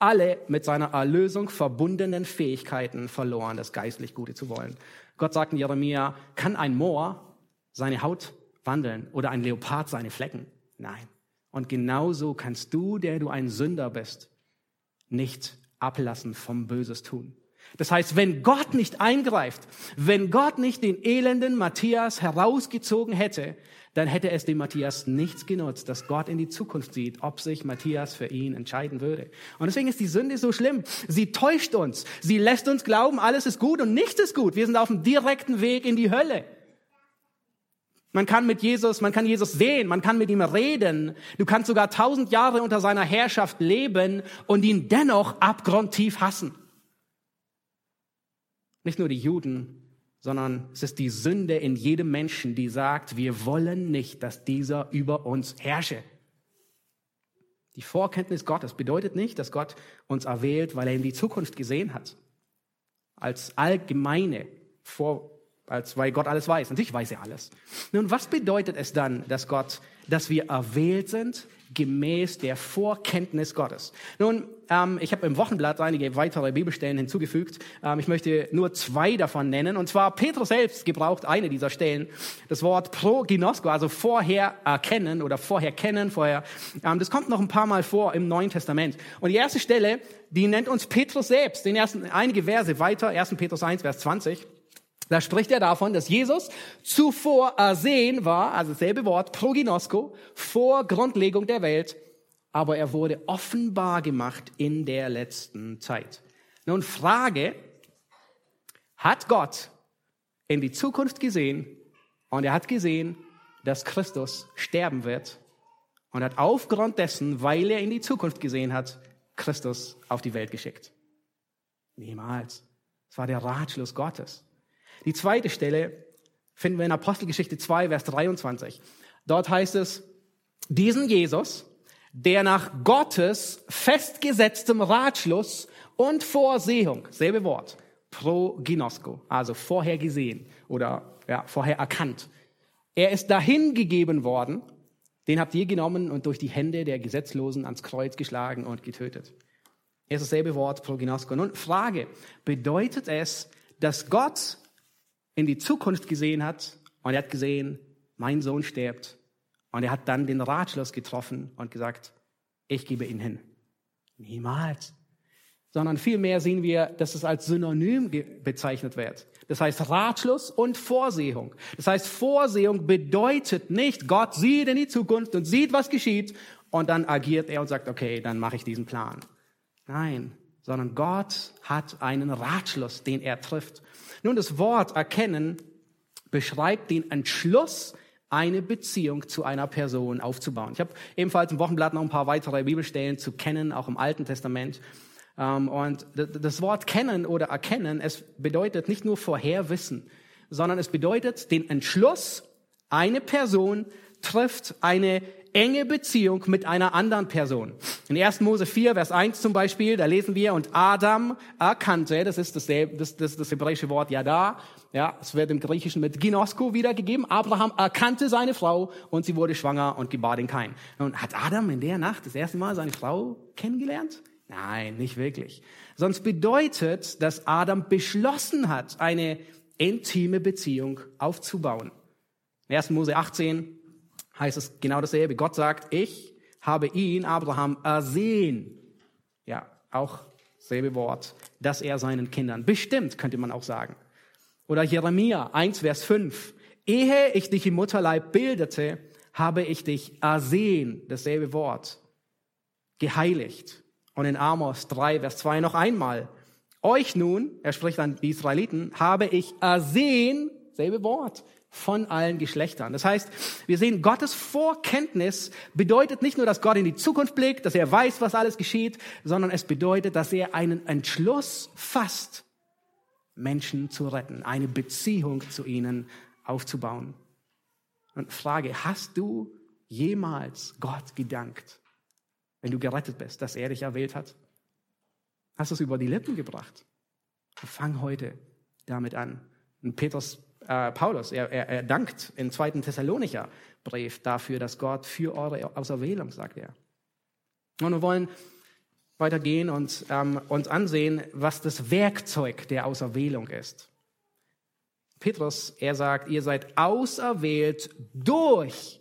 alle mit seiner Erlösung verbundenen Fähigkeiten verloren, das geistlich Gute zu wollen. Gott sagt in Jeremia, kann ein Moor seine Haut wandeln oder ein Leopard seine Flecken? Nein. Und genauso kannst du, der du ein Sünder bist, nicht ablassen vom Böses tun. Das heißt, wenn Gott nicht eingreift, wenn Gott nicht den elenden Matthias herausgezogen hätte, dann hätte es dem Matthias nichts genutzt, dass Gott in die Zukunft sieht, ob sich Matthias für ihn entscheiden würde. Und deswegen ist die Sünde so schlimm. Sie täuscht uns. Sie lässt uns glauben, alles ist gut und nichts ist gut. Wir sind auf dem direkten Weg in die Hölle. Man kann mit Jesus, man kann Jesus sehen, man kann mit ihm reden. Du kannst sogar tausend Jahre unter seiner Herrschaft leben und ihn dennoch abgrundtief hassen. Nicht nur die Juden, sondern es ist die Sünde in jedem Menschen, die sagt, wir wollen nicht, dass dieser über uns herrsche. Die Vorkenntnis Gottes bedeutet nicht, dass Gott uns erwählt, weil er in die Zukunft gesehen hat. Als allgemeine Vor als weil Gott alles weiß. Natürlich weiß er alles. Nun, was bedeutet es dann, dass Gott, dass wir erwählt sind gemäß der Vorkenntnis Gottes? Nun, ähm, ich habe im Wochenblatt einige weitere Bibelstellen hinzugefügt. Ähm, ich möchte nur zwei davon nennen. Und zwar Petrus selbst gebraucht eine dieser Stellen. Das Wort proginosko, also vorher erkennen oder vorher kennen, vorher. Ähm, das kommt noch ein paar Mal vor im Neuen Testament. Und die erste Stelle, die nennt uns Petrus selbst. Den ersten einige Verse weiter, 1. Petrus 1, Vers 20. Da spricht er davon, dass Jesus zuvor ersehen war, also dasselbe Wort, proginosko, vor Grundlegung der Welt, aber er wurde offenbar gemacht in der letzten Zeit. Nun Frage, hat Gott in die Zukunft gesehen und er hat gesehen, dass Christus sterben wird und hat aufgrund dessen, weil er in die Zukunft gesehen hat, Christus auf die Welt geschickt? Niemals. Es war der Ratschluss Gottes. Die zweite Stelle finden wir in Apostelgeschichte 2, Vers 23. Dort heißt es, diesen Jesus, der nach Gottes festgesetztem Ratschluss und Vorsehung, selbe Wort, proginosko, also vorher gesehen oder ja, vorher erkannt. Er ist dahin gegeben worden, den habt ihr genommen und durch die Hände der Gesetzlosen ans Kreuz geschlagen und getötet. Er ist dasselbe Wort, proginosko. Nun, Frage, bedeutet es, dass Gott in die Zukunft gesehen hat und er hat gesehen, mein Sohn stirbt. Und er hat dann den Ratschluss getroffen und gesagt, ich gebe ihn hin. Niemals. Sondern vielmehr sehen wir, dass es als Synonym bezeichnet wird. Das heißt Ratschluss und Vorsehung. Das heißt, Vorsehung bedeutet nicht, Gott sieht in die Zukunft und sieht, was geschieht und dann agiert er und sagt, okay, dann mache ich diesen Plan. Nein, sondern Gott hat einen Ratschluss, den er trifft. Nun, das Wort erkennen beschreibt den Entschluss, eine Beziehung zu einer Person aufzubauen. Ich habe ebenfalls im Wochenblatt noch ein paar weitere Bibelstellen zu kennen, auch im Alten Testament. Ähm, und das Wort kennen oder erkennen, es bedeutet nicht nur vorherwissen, sondern es bedeutet den Entschluss, eine Person trifft eine enge Beziehung mit einer anderen Person. In 1. Mose 4, Vers 1 zum Beispiel, da lesen wir, und Adam erkannte, das ist das, das, das, das hebräische Wort Yada, ja, es wird im Griechischen mit Ginosko wiedergegeben. Abraham erkannte seine Frau und sie wurde schwanger und gebar den Kain. Und hat Adam in der Nacht das erste Mal seine Frau kennengelernt? Nein, nicht wirklich. Sonst bedeutet, dass Adam beschlossen hat, eine intime Beziehung aufzubauen. 1. Mose 18, heißt es genau dasselbe. Gott sagt, ich habe ihn, Abraham, ersehen. Ja, auch selbe Wort, dass er seinen Kindern bestimmt, könnte man auch sagen. Oder Jeremia 1, Vers 5. Ehe ich dich im Mutterleib bildete, habe ich dich ersehen, dasselbe Wort, geheiligt. Und in Amos 3, Vers 2 noch einmal. Euch nun, er spricht an die Israeliten, habe ich ersehen, selbe Wort, von allen Geschlechtern. Das heißt, wir sehen, Gottes Vorkenntnis bedeutet nicht nur, dass Gott in die Zukunft blickt, dass er weiß, was alles geschieht, sondern es bedeutet, dass er einen Entschluss fasst, Menschen zu retten, eine Beziehung zu ihnen aufzubauen. Und Frage, hast du jemals Gott gedankt, wenn du gerettet bist, dass er dich erwählt hat? Hast du es über die Lippen gebracht? Fang heute damit an. Und Petrus, äh, Paulus, er, er, er dankt im zweiten Thessalonicher Brief dafür, dass Gott für eure Auserwählung, sagt er. Und wir wollen weitergehen und ähm, uns ansehen, was das Werkzeug der Auserwählung ist. Petrus, er sagt, ihr seid auserwählt durch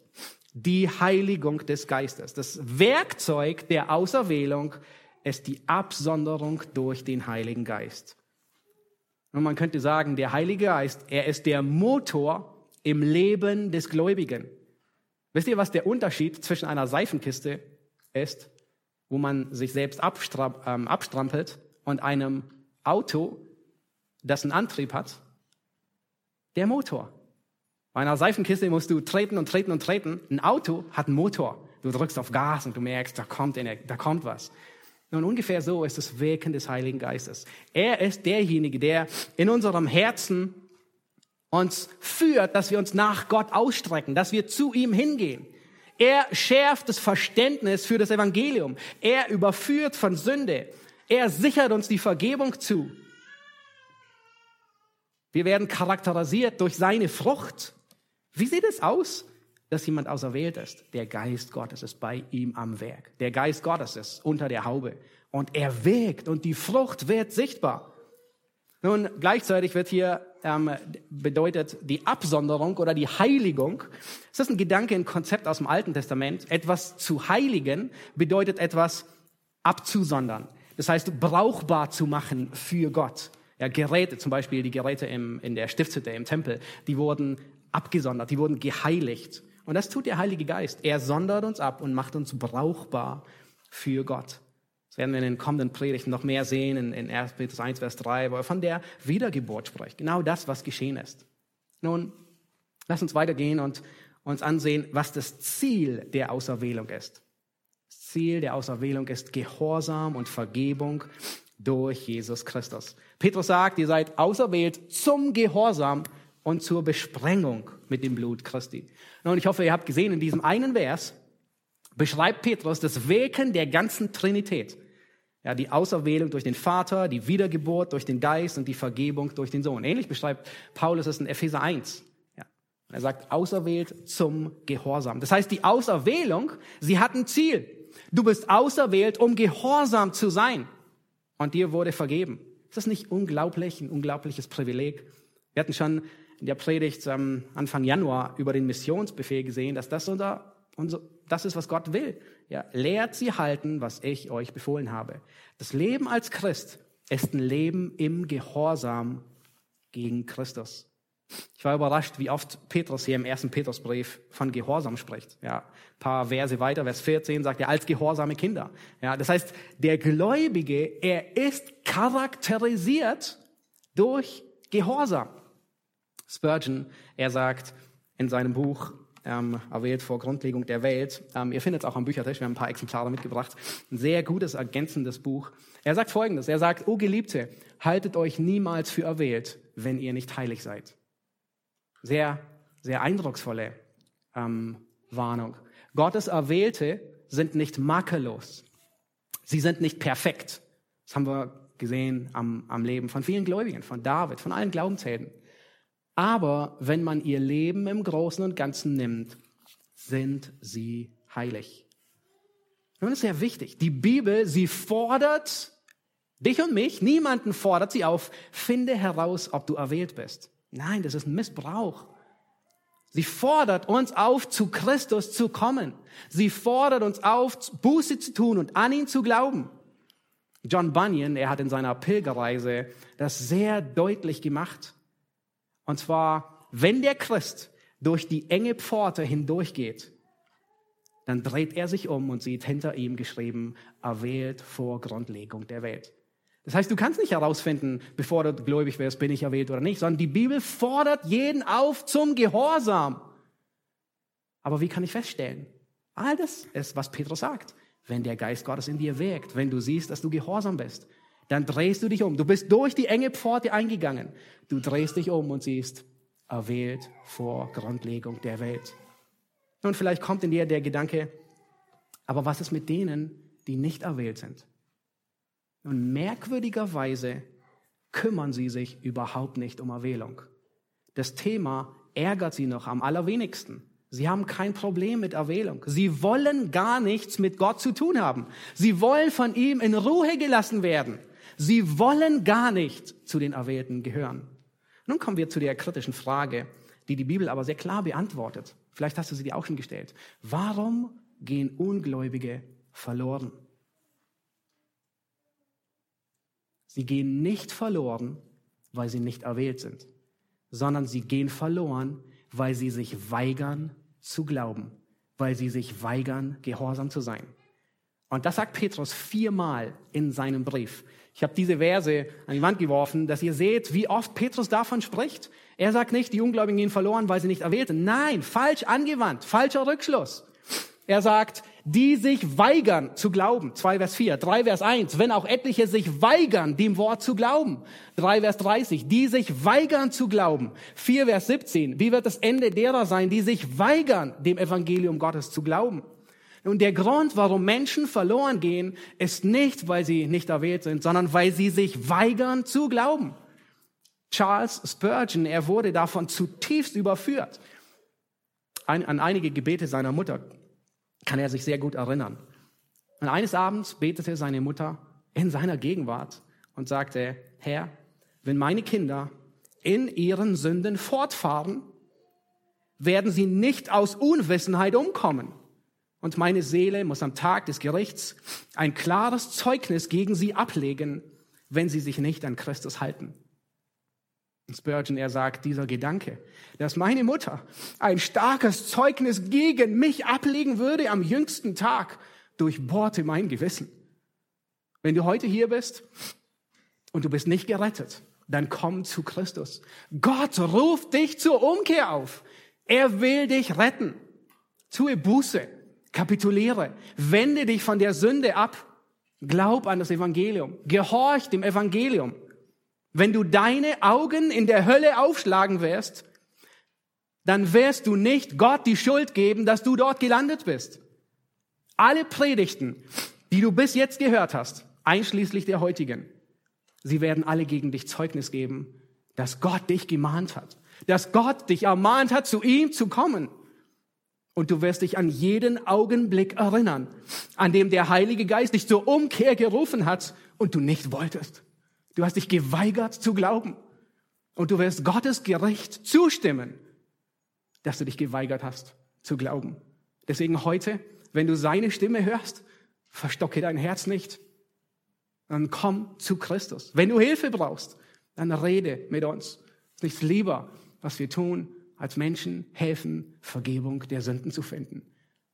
die Heiligung des Geistes. Das Werkzeug der Auserwählung ist die Absonderung durch den Heiligen Geist. Und man könnte sagen, der Heilige Geist, er ist der Motor im Leben des Gläubigen. Wisst ihr, was der Unterschied zwischen einer Seifenkiste ist, wo man sich selbst ähm, abstrampelt, und einem Auto, das einen Antrieb hat? Der Motor. Bei einer Seifenkiste musst du treten und treten und treten. Ein Auto hat einen Motor. Du drückst auf Gas und du merkst, da kommt, da kommt was. Nun, ungefähr so ist das Wirken des Heiligen Geistes. Er ist derjenige, der in unserem Herzen uns führt, dass wir uns nach Gott ausstrecken, dass wir zu ihm hingehen. Er schärft das Verständnis für das Evangelium. Er überführt von Sünde. Er sichert uns die Vergebung zu. Wir werden charakterisiert durch seine Frucht. Wie sieht es aus, dass jemand auserwählt ist? Der Geist Gottes ist bei ihm am Werk. Der Geist Gottes ist unter der Haube und er wirkt und die Frucht wird sichtbar. Nun, gleichzeitig wird hier ähm, bedeutet die Absonderung oder die Heiligung. Es ist ein Gedanke, ein Konzept aus dem Alten Testament. Etwas zu heiligen bedeutet etwas abzusondern. Das heißt, brauchbar zu machen für Gott. Ja, Geräte, zum Beispiel die Geräte im, in der Stiftshütte, im Tempel, die wurden abgesondert, die wurden geheiligt. Und das tut der Heilige Geist. Er sondert uns ab und macht uns brauchbar für Gott. Das werden wir in den kommenden Predigten noch mehr sehen, in, in 1. Petrus 1, Vers 3, wo er von der Wiedergeburt spricht. Genau das, was geschehen ist. Nun, lass uns weitergehen und uns ansehen, was das Ziel der Auserwählung ist. Das Ziel der Auserwählung ist Gehorsam und Vergebung durch Jesus Christus. Petrus sagt, ihr seid auserwählt zum Gehorsam und zur Besprengung mit dem Blut Christi. Und ich hoffe, ihr habt gesehen, in diesem einen Vers beschreibt Petrus das Wirken der ganzen Trinität. Ja, die Auserwählung durch den Vater, die Wiedergeburt durch den Geist und die Vergebung durch den Sohn. Ähnlich beschreibt Paulus es in Epheser 1. Ja, er sagt, auserwählt zum Gehorsam. Das heißt, die Auserwählung, sie hat ein Ziel. Du bist auserwählt, um gehorsam zu sein. Und dir wurde vergeben. Ist das nicht unglaublich, ein unglaubliches Privileg? Wir hatten schon in der Predigt ähm, Anfang Januar über den Missionsbefehl gesehen, dass das unser, unser, das ist, was Gott will. Ja, lehrt sie halten, was ich euch befohlen habe. Das Leben als Christ ist ein Leben im Gehorsam gegen Christus. Ich war überrascht, wie oft Petrus hier im ersten Petrusbrief von Gehorsam spricht. Ja, paar Verse weiter, Vers 14 sagt er, als gehorsame Kinder. Ja, das heißt, der Gläubige, er ist charakterisiert durch Gehorsam. Spurgeon, er sagt in seinem Buch, ähm, erwählt vor Grundlegung der Welt, ähm, ihr findet es auch am Büchertisch, wir haben ein paar Exemplare mitgebracht, ein sehr gutes, ergänzendes Buch. Er sagt Folgendes, er sagt, O Geliebte, haltet euch niemals für erwählt, wenn ihr nicht heilig seid. Sehr, sehr eindrucksvolle ähm, Warnung. Gottes Erwählte sind nicht makellos. Sie sind nicht perfekt. Das haben wir gesehen am, am Leben von vielen Gläubigen, von David, von allen Glaubenshelden. Aber wenn man ihr Leben im Großen und Ganzen nimmt, sind sie heilig. Das ist sehr wichtig. Die Bibel, sie fordert dich und mich, niemanden fordert sie auf, finde heraus, ob du erwählt bist. Nein, das ist ein Missbrauch. Sie fordert uns auf, zu Christus zu kommen. Sie fordert uns auf, Buße zu tun und an ihn zu glauben. John Bunyan, er hat in seiner Pilgerreise das sehr deutlich gemacht. Und zwar, wenn der Christ durch die enge Pforte hindurchgeht, dann dreht er sich um und sieht hinter ihm geschrieben, erwählt vor Grundlegung der Welt. Das heißt, du kannst nicht herausfinden, bevor du gläubig wirst, bin ich erwählt oder nicht, sondern die Bibel fordert jeden auf zum Gehorsam. Aber wie kann ich feststellen? All das ist, was Petrus sagt. Wenn der Geist Gottes in dir wirkt, wenn du siehst, dass du gehorsam bist, dann drehst du dich um. Du bist durch die enge Pforte eingegangen. Du drehst dich um und siehst, erwählt vor Grundlegung der Welt. Und vielleicht kommt in dir der Gedanke, aber was ist mit denen, die nicht erwählt sind? Und merkwürdigerweise kümmern sie sich überhaupt nicht um Erwählung. das Thema ärgert sie noch am allerwenigsten. Sie haben kein Problem mit Erwählung. Sie wollen gar nichts mit Gott zu tun haben. Sie wollen von ihm in Ruhe gelassen werden. Sie wollen gar nicht zu den Erwählten gehören. Nun kommen wir zu der kritischen Frage, die die Bibel aber sehr klar beantwortet. Vielleicht hast du sie dir auch schon gestellt. Warum gehen Ungläubige verloren? Sie gehen nicht verloren, weil sie nicht erwählt sind, sondern sie gehen verloren, weil sie sich weigern zu glauben, weil sie sich weigern, gehorsam zu sein. Und das sagt Petrus viermal in seinem Brief. Ich habe diese Verse an die Wand geworfen, dass ihr seht, wie oft Petrus davon spricht. Er sagt nicht, die Ungläubigen gehen verloren, weil sie nicht erwählt. Nein, falsch angewandt, falscher Rückschluss. Er sagt, die sich weigern zu glauben. 2 Vers 4, 3 Vers 1, wenn auch etliche sich weigern, dem Wort zu glauben. 3 Vers 30, die sich weigern zu glauben. 4 Vers 17, wie wird das Ende derer sein, die sich weigern, dem Evangelium Gottes zu glauben? Und der Grund, warum Menschen verloren gehen, ist nicht, weil sie nicht erwählt sind, sondern weil sie sich weigern zu glauben. Charles Spurgeon, er wurde davon zutiefst überführt. an einige Gebete seiner Mutter kann er sich sehr gut erinnern. Und eines Abends betete seine Mutter in seiner Gegenwart und sagte, Herr, wenn meine Kinder in ihren Sünden fortfahren, werden sie nicht aus Unwissenheit umkommen. Und meine Seele muss am Tag des Gerichts ein klares Zeugnis gegen sie ablegen, wenn sie sich nicht an Christus halten. Spurgeon, er sagt, dieser Gedanke, dass meine Mutter ein starkes Zeugnis gegen mich ablegen würde am jüngsten Tag, durchbohrte mein Gewissen. Wenn du heute hier bist und du bist nicht gerettet, dann komm zu Christus. Gott ruft dich zur Umkehr auf. Er will dich retten. Tue Buße, kapituliere, wende dich von der Sünde ab, glaub an das Evangelium, gehorch dem Evangelium. Wenn du deine Augen in der Hölle aufschlagen wirst, dann wirst du nicht Gott die Schuld geben, dass du dort gelandet bist. Alle Predigten, die du bis jetzt gehört hast, einschließlich der heutigen, sie werden alle gegen dich Zeugnis geben, dass Gott dich gemahnt hat, dass Gott dich ermahnt hat, zu ihm zu kommen. Und du wirst dich an jeden Augenblick erinnern, an dem der Heilige Geist dich zur Umkehr gerufen hat und du nicht wolltest. Du hast dich geweigert zu glauben. Und du wirst Gottes Gericht zustimmen, dass du dich geweigert hast zu glauben. Deswegen heute, wenn du seine Stimme hörst, verstocke dein Herz nicht. Dann komm zu Christus. Wenn du Hilfe brauchst, dann rede mit uns. Es ist nichts lieber, was wir tun, als Menschen helfen, Vergebung der Sünden zu finden.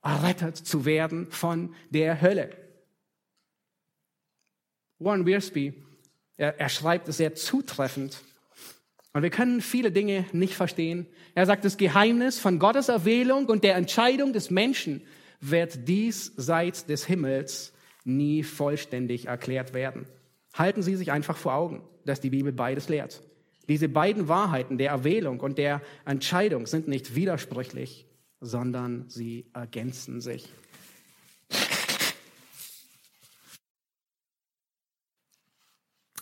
Errettet zu werden von der Hölle. Warren Wiersbe er, er schreibt es sehr zutreffend. Und wir können viele Dinge nicht verstehen. Er sagt, das Geheimnis von Gottes Erwählung und der Entscheidung des Menschen wird diesseits des Himmels nie vollständig erklärt werden. Halten Sie sich einfach vor Augen, dass die Bibel beides lehrt. Diese beiden Wahrheiten der Erwählung und der Entscheidung sind nicht widersprüchlich, sondern sie ergänzen sich.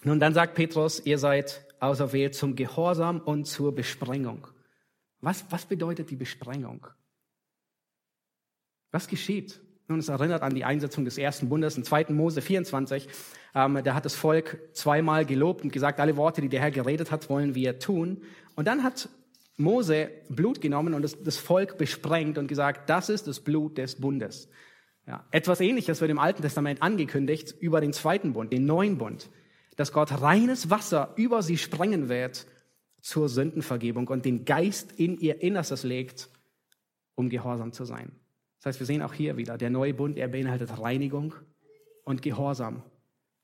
Nun, dann sagt Petrus, ihr seid auserwählt zum Gehorsam und zur Besprengung. Was, was bedeutet die Besprengung? Was geschieht? Nun, es erinnert an die Einsetzung des ersten Bundes in 2. Mose 24. Ähm, da hat das Volk zweimal gelobt und gesagt, alle Worte, die der Herr geredet hat, wollen wir tun. Und dann hat Mose Blut genommen und das, das Volk besprengt und gesagt, das ist das Blut des Bundes. Ja, etwas Ähnliches wird im Alten Testament angekündigt über den zweiten Bund, den neuen Bund dass Gott reines Wasser über sie sprengen wird zur Sündenvergebung und den Geist in ihr Innerstes legt, um gehorsam zu sein. Das heißt, wir sehen auch hier wieder, der neue Bund, er beinhaltet Reinigung und Gehorsam,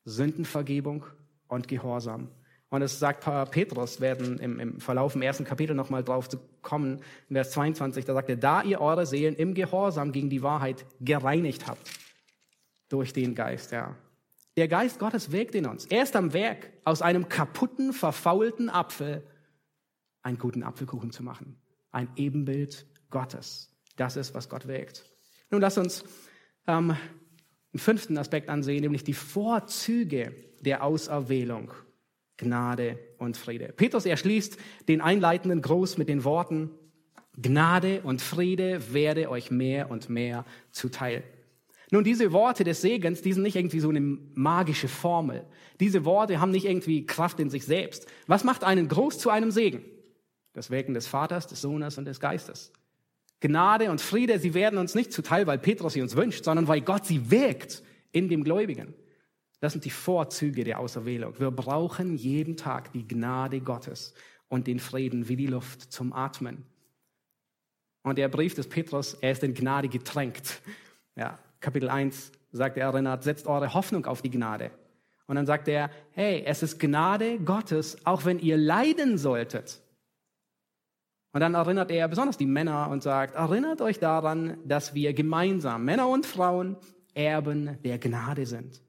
Sündenvergebung und Gehorsam. Und es sagt Petrus, werden im, im Verlauf im ersten Kapitel nochmal drauf zu kommen, in Vers 22, da sagt er, da ihr eure Seelen im Gehorsam gegen die Wahrheit gereinigt habt, durch den Geist, ja. Der Geist Gottes wirkt in uns. Er ist am Werk, aus einem kaputten, verfaulten Apfel einen guten Apfelkuchen zu machen. Ein Ebenbild Gottes. Das ist, was Gott wirkt. Nun lass uns ähm, einen fünften Aspekt ansehen, nämlich die Vorzüge der Auserwählung. Gnade und Friede. Petrus erschließt den einleitenden Gruß mit den Worten, Gnade und Friede werde euch mehr und mehr zuteil. Nun, diese Worte des Segens, die sind nicht irgendwie so eine magische Formel. Diese Worte haben nicht irgendwie Kraft in sich selbst. Was macht einen Gruß zu einem Segen? Das Wirken des Vaters, des Sohnes und des Geistes. Gnade und Friede, sie werden uns nicht zuteil, weil Petrus sie uns wünscht, sondern weil Gott sie wirkt in dem Gläubigen. Das sind die Vorzüge der Auserwählung. Wir brauchen jeden Tag die Gnade Gottes und den Frieden wie die Luft zum Atmen. Und der Brief des Petrus, er ist in Gnade getränkt. Ja, Kapitel 1 sagt er, erinnert, setzt eure Hoffnung auf die Gnade. Und dann sagt er, hey, es ist Gnade Gottes, auch wenn ihr leiden solltet. Und dann erinnert er besonders die Männer und sagt, erinnert euch daran, dass wir gemeinsam, Männer und Frauen, Erben der Gnade sind.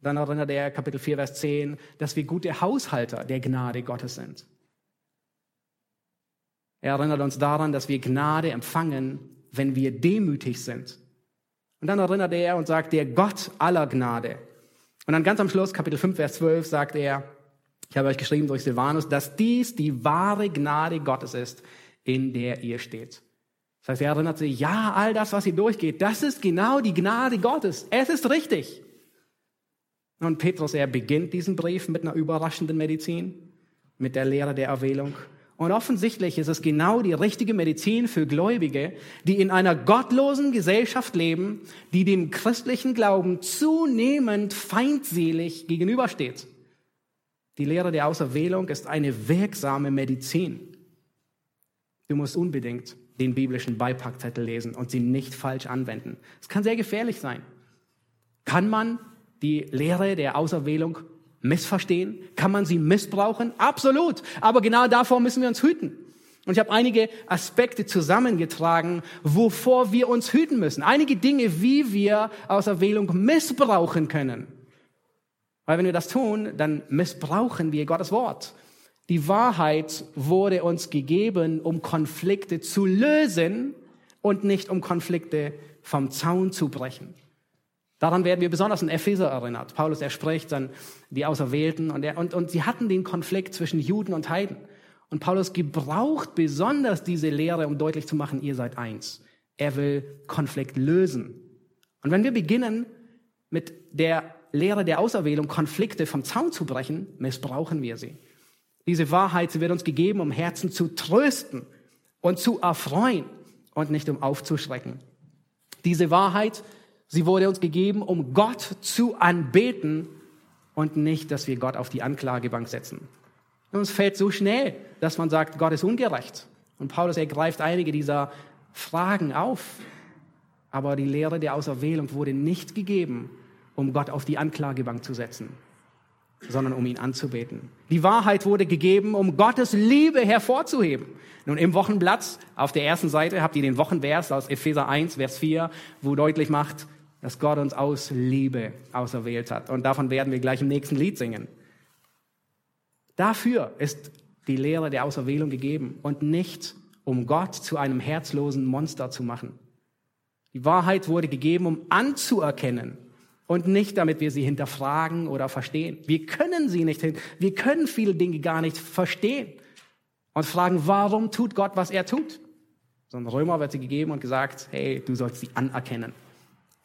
Dann erinnert er Kapitel 4, Vers 10, dass wir gute Haushalter der Gnade Gottes sind. Er erinnert uns daran, dass wir Gnade empfangen, wenn wir demütig sind. Und dann erinnert er und sagt, der Gott aller Gnade. Und dann ganz am Schluss, Kapitel 5, Vers 12, sagt er, ich habe euch geschrieben durch Silvanus, dass dies die wahre Gnade Gottes ist, in der ihr steht. Das heißt, er erinnert sich, ja, all das, was hier durchgeht, das ist genau die Gnade Gottes. Es ist richtig. Und Petrus, er beginnt diesen Brief mit einer überraschenden Medizin, mit der Lehre der Erwählung. Und offensichtlich ist es genau die richtige Medizin für Gläubige, die in einer gottlosen Gesellschaft leben, die dem christlichen Glauben zunehmend feindselig gegenübersteht. Die Lehre der Auserwählung ist eine wirksame Medizin. Du musst unbedingt den biblischen Beipackzettel lesen und sie nicht falsch anwenden. Es kann sehr gefährlich sein. Kann man die Lehre der Auserwählung missverstehen? Kann man sie missbrauchen? Absolut. Aber genau davor müssen wir uns hüten. Und ich habe einige Aspekte zusammengetragen, wovor wir uns hüten müssen. Einige Dinge, wie wir Auserwählung missbrauchen können. Weil wenn wir das tun, dann missbrauchen wir Gottes Wort. Die Wahrheit wurde uns gegeben, um Konflikte zu lösen und nicht um Konflikte vom Zaun zu brechen. Daran werden wir besonders in Epheser erinnert. Paulus, er spricht dann die Auserwählten und, er, und, und sie hatten den Konflikt zwischen Juden und Heiden. Und Paulus gebraucht besonders diese Lehre, um deutlich zu machen, ihr seid eins. Er will Konflikt lösen. Und wenn wir beginnen mit der Lehre der Auserwählung, Konflikte vom Zaun zu brechen, missbrauchen wir sie. Diese Wahrheit, sie wird uns gegeben, um Herzen zu trösten und zu erfreuen und nicht um aufzuschrecken. Diese Wahrheit, Sie wurde uns gegeben, um Gott zu anbeten und nicht, dass wir Gott auf die Anklagebank setzen. Und es fällt so schnell, dass man sagt, Gott ist ungerecht. Und Paulus ergreift einige dieser Fragen auf. Aber die Lehre der Auserwählung wurde nicht gegeben, um Gott auf die Anklagebank zu setzen, sondern um ihn anzubeten. Die Wahrheit wurde gegeben, um Gottes Liebe hervorzuheben. Nun, im Wochenblatt auf der ersten Seite habt ihr den Wochenvers aus Epheser 1, Vers 4, wo deutlich macht, dass Gott uns aus Liebe auserwählt hat. Und davon werden wir gleich im nächsten Lied singen. Dafür ist die Lehre der Auserwählung gegeben und nicht, um Gott zu einem herzlosen Monster zu machen. Die Wahrheit wurde gegeben, um anzuerkennen und nicht, damit wir sie hinterfragen oder verstehen. Wir können sie nicht hin, wir können viele Dinge gar nicht verstehen und fragen, warum tut Gott, was er tut? Sondern Römer wird sie gegeben und gesagt, hey, du sollst sie anerkennen.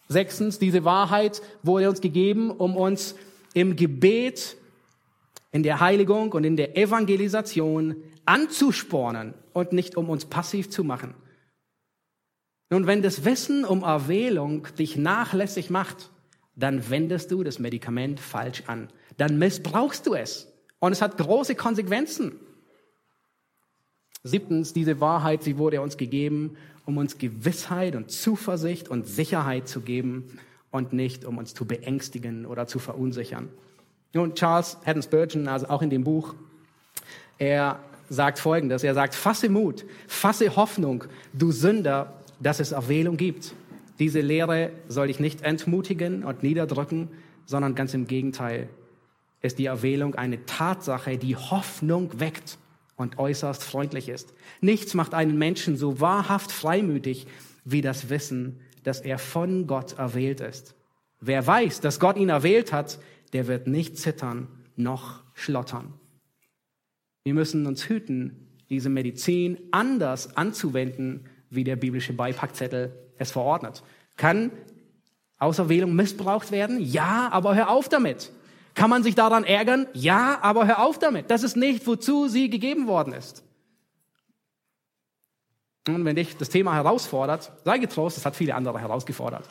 Sechstens, diese Wahrheit wurde uns gegeben, um uns im Gebet, in der Heiligung und in der Evangelisation anzuspornen und nicht um uns passiv zu machen. Nun, wenn das Wissen um Erwählung dich nachlässig macht, dann wendest du das Medikament falsch an. Dann missbrauchst du es. Und es hat große Konsequenzen. Siebtens, diese Wahrheit, sie wurde uns gegeben, um uns Gewissheit und Zuversicht und Sicherheit zu geben und nicht, um uns zu beängstigen oder zu verunsichern. Nun, Charles Haddon Spurgeon, also auch in dem Buch, er sagt Folgendes. Er sagt, fasse Mut, fasse Hoffnung, du Sünder, dass es Erwählung gibt. Diese Lehre soll dich nicht entmutigen und niederdrücken, sondern ganz im Gegenteil ist die Erwählung eine Tatsache, die Hoffnung weckt und äußerst freundlich ist. Nichts macht einen Menschen so wahrhaft freimütig wie das Wissen, dass er von Gott erwählt ist. Wer weiß, dass Gott ihn erwählt hat, der wird nicht zittern noch schlottern. Wir müssen uns hüten, diese Medizin anders anzuwenden, wie der biblische Beipackzettel es verordnet. Kann Auserwählung missbraucht werden? Ja, aber hör auf damit. Kann man sich daran ärgern? Ja, aber hör auf damit. Das ist nicht, wozu sie gegeben worden ist. Und wenn dich das Thema herausfordert, sei getrost, es hat viele andere herausgefordert.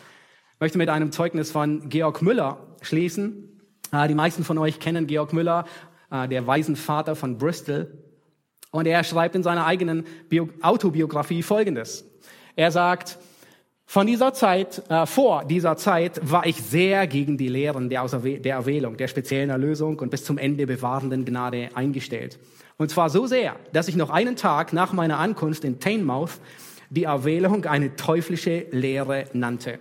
Ich möchte mit einem Zeugnis von Georg Müller schließen. Ah, die meisten von euch kennen Georg Müller, ah, der Waisenvater von Bristol. Und er schreibt in seiner eigenen Autobiografie Folgendes. Er sagt, von dieser Zeit, äh, vor dieser Zeit war ich sehr gegen die Lehren der, der Erwählung, der speziellen Erlösung und bis zum Ende bewahrenden Gnade eingestellt. Und zwar so sehr, dass ich noch einen Tag nach meiner Ankunft in Teignmouth die Erwählung eine teuflische Lehre nannte.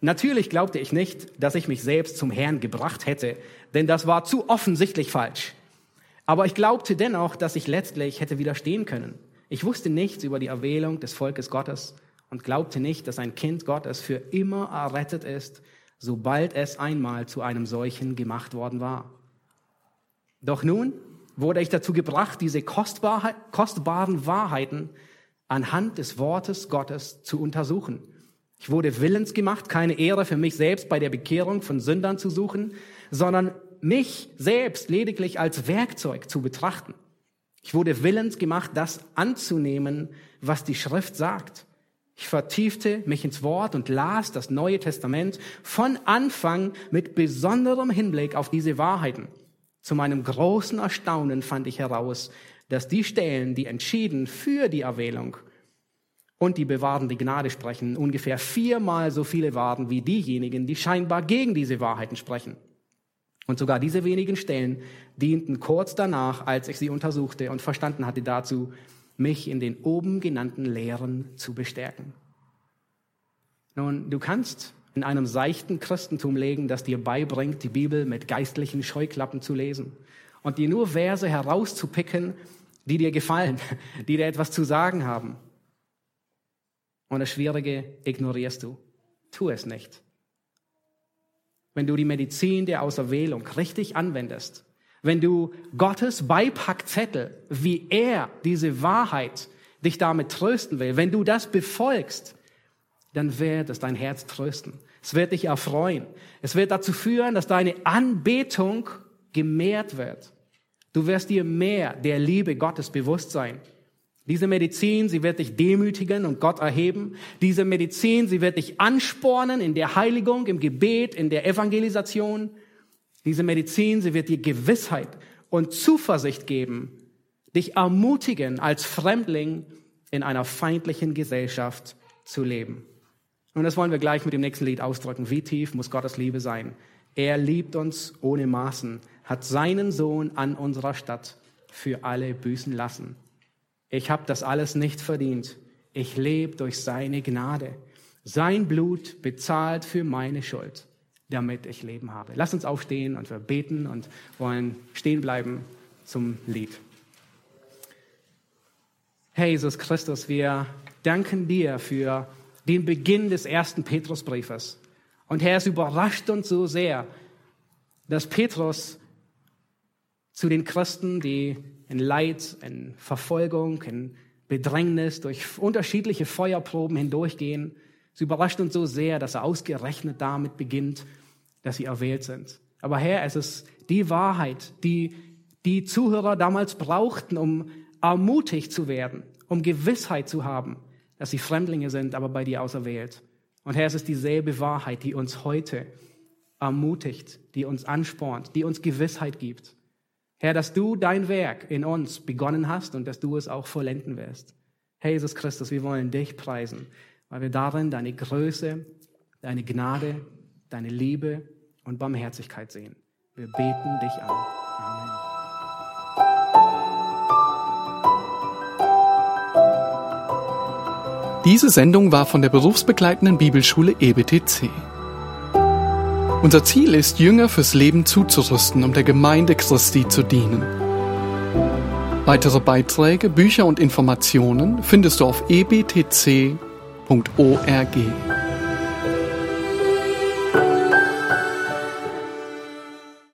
Natürlich glaubte ich nicht, dass ich mich selbst zum Herrn gebracht hätte, denn das war zu offensichtlich falsch. Aber ich glaubte dennoch, dass ich letztlich hätte widerstehen können. Ich wusste nichts über die Erwählung des Volkes Gottes und glaubte nicht, dass ein Kind Gottes für immer errettet ist, sobald es einmal zu einem solchen gemacht worden war. Doch nun wurde ich dazu gebracht, diese kostbaren Wahrheiten anhand des Wortes Gottes zu untersuchen. Ich wurde willens gemacht, keine Ehre für mich selbst bei der Bekehrung von Sündern zu suchen, sondern mich selbst lediglich als Werkzeug zu betrachten. Ich wurde willens gemacht, das anzunehmen, was die Schrift sagt. Ich vertiefte mich ins Wort und las das Neue Testament von Anfang mit besonderem Hinblick auf diese Wahrheiten. Zu meinem großen Erstaunen fand ich heraus, dass die Stellen, die entschieden für die Erwählung und die bewahrende Gnade sprechen, ungefähr viermal so viele waren wie diejenigen, die scheinbar gegen diese Wahrheiten sprechen. Und sogar diese wenigen Stellen dienten kurz danach, als ich sie untersuchte und verstanden hatte dazu, mich in den oben genannten Lehren zu bestärken. Nun, du kannst in einem seichten Christentum legen, das dir beibringt, die Bibel mit geistlichen Scheuklappen zu lesen und dir nur Verse herauszupicken, die dir gefallen, die dir etwas zu sagen haben. Und das Schwierige ignorierst du. Tu es nicht. Wenn du die Medizin der Auserwählung richtig anwendest, wenn du Gottes Beipackzettel, wie er diese Wahrheit dich damit trösten will, wenn du das befolgst, dann wird es dein Herz trösten. Es wird dich erfreuen. Es wird dazu führen, dass deine Anbetung gemehrt wird. Du wirst dir mehr der Liebe Gottes bewusst sein. Diese Medizin, sie wird dich demütigen und Gott erheben. Diese Medizin, sie wird dich anspornen in der Heiligung, im Gebet, in der Evangelisation. Diese Medizin, sie wird dir Gewissheit und Zuversicht geben, dich ermutigen, als Fremdling in einer feindlichen Gesellschaft zu leben. Und das wollen wir gleich mit dem nächsten Lied ausdrücken. Wie tief muss Gottes Liebe sein? Er liebt uns ohne Maßen, hat seinen Sohn an unserer Stadt für alle büßen lassen. Ich habe das alles nicht verdient. Ich lebe durch seine Gnade. Sein Blut bezahlt für meine Schuld damit ich Leben habe. Lass uns aufstehen und wir beten und wollen stehen bleiben zum Lied. Herr Jesus Christus, wir danken dir für den Beginn des ersten Petrusbriefes. Und Herr, es überrascht uns so sehr, dass Petrus zu den Christen, die in Leid, in Verfolgung, in Bedrängnis durch unterschiedliche Feuerproben hindurchgehen, es überrascht uns so sehr, dass er ausgerechnet damit beginnt, dass sie erwählt sind. Aber Herr, es ist die Wahrheit, die die Zuhörer damals brauchten, um ermutigt zu werden, um Gewissheit zu haben, dass sie Fremdlinge sind, aber bei dir auserwählt. Und Herr, es ist dieselbe Wahrheit, die uns heute ermutigt, die uns anspornt, die uns Gewissheit gibt. Herr, dass du dein Werk in uns begonnen hast und dass du es auch vollenden wirst. Herr Jesus Christus, wir wollen dich preisen weil wir darin deine Größe, deine Gnade, deine Liebe und Barmherzigkeit sehen. Wir beten dich an. Amen. Diese Sendung war von der berufsbegleitenden Bibelschule EBTC. Unser Ziel ist, Jünger fürs Leben zuzurüsten, um der Gemeinde Christi zu dienen. Weitere Beiträge, Bücher und Informationen findest du auf ebtc.de www.ccc.org.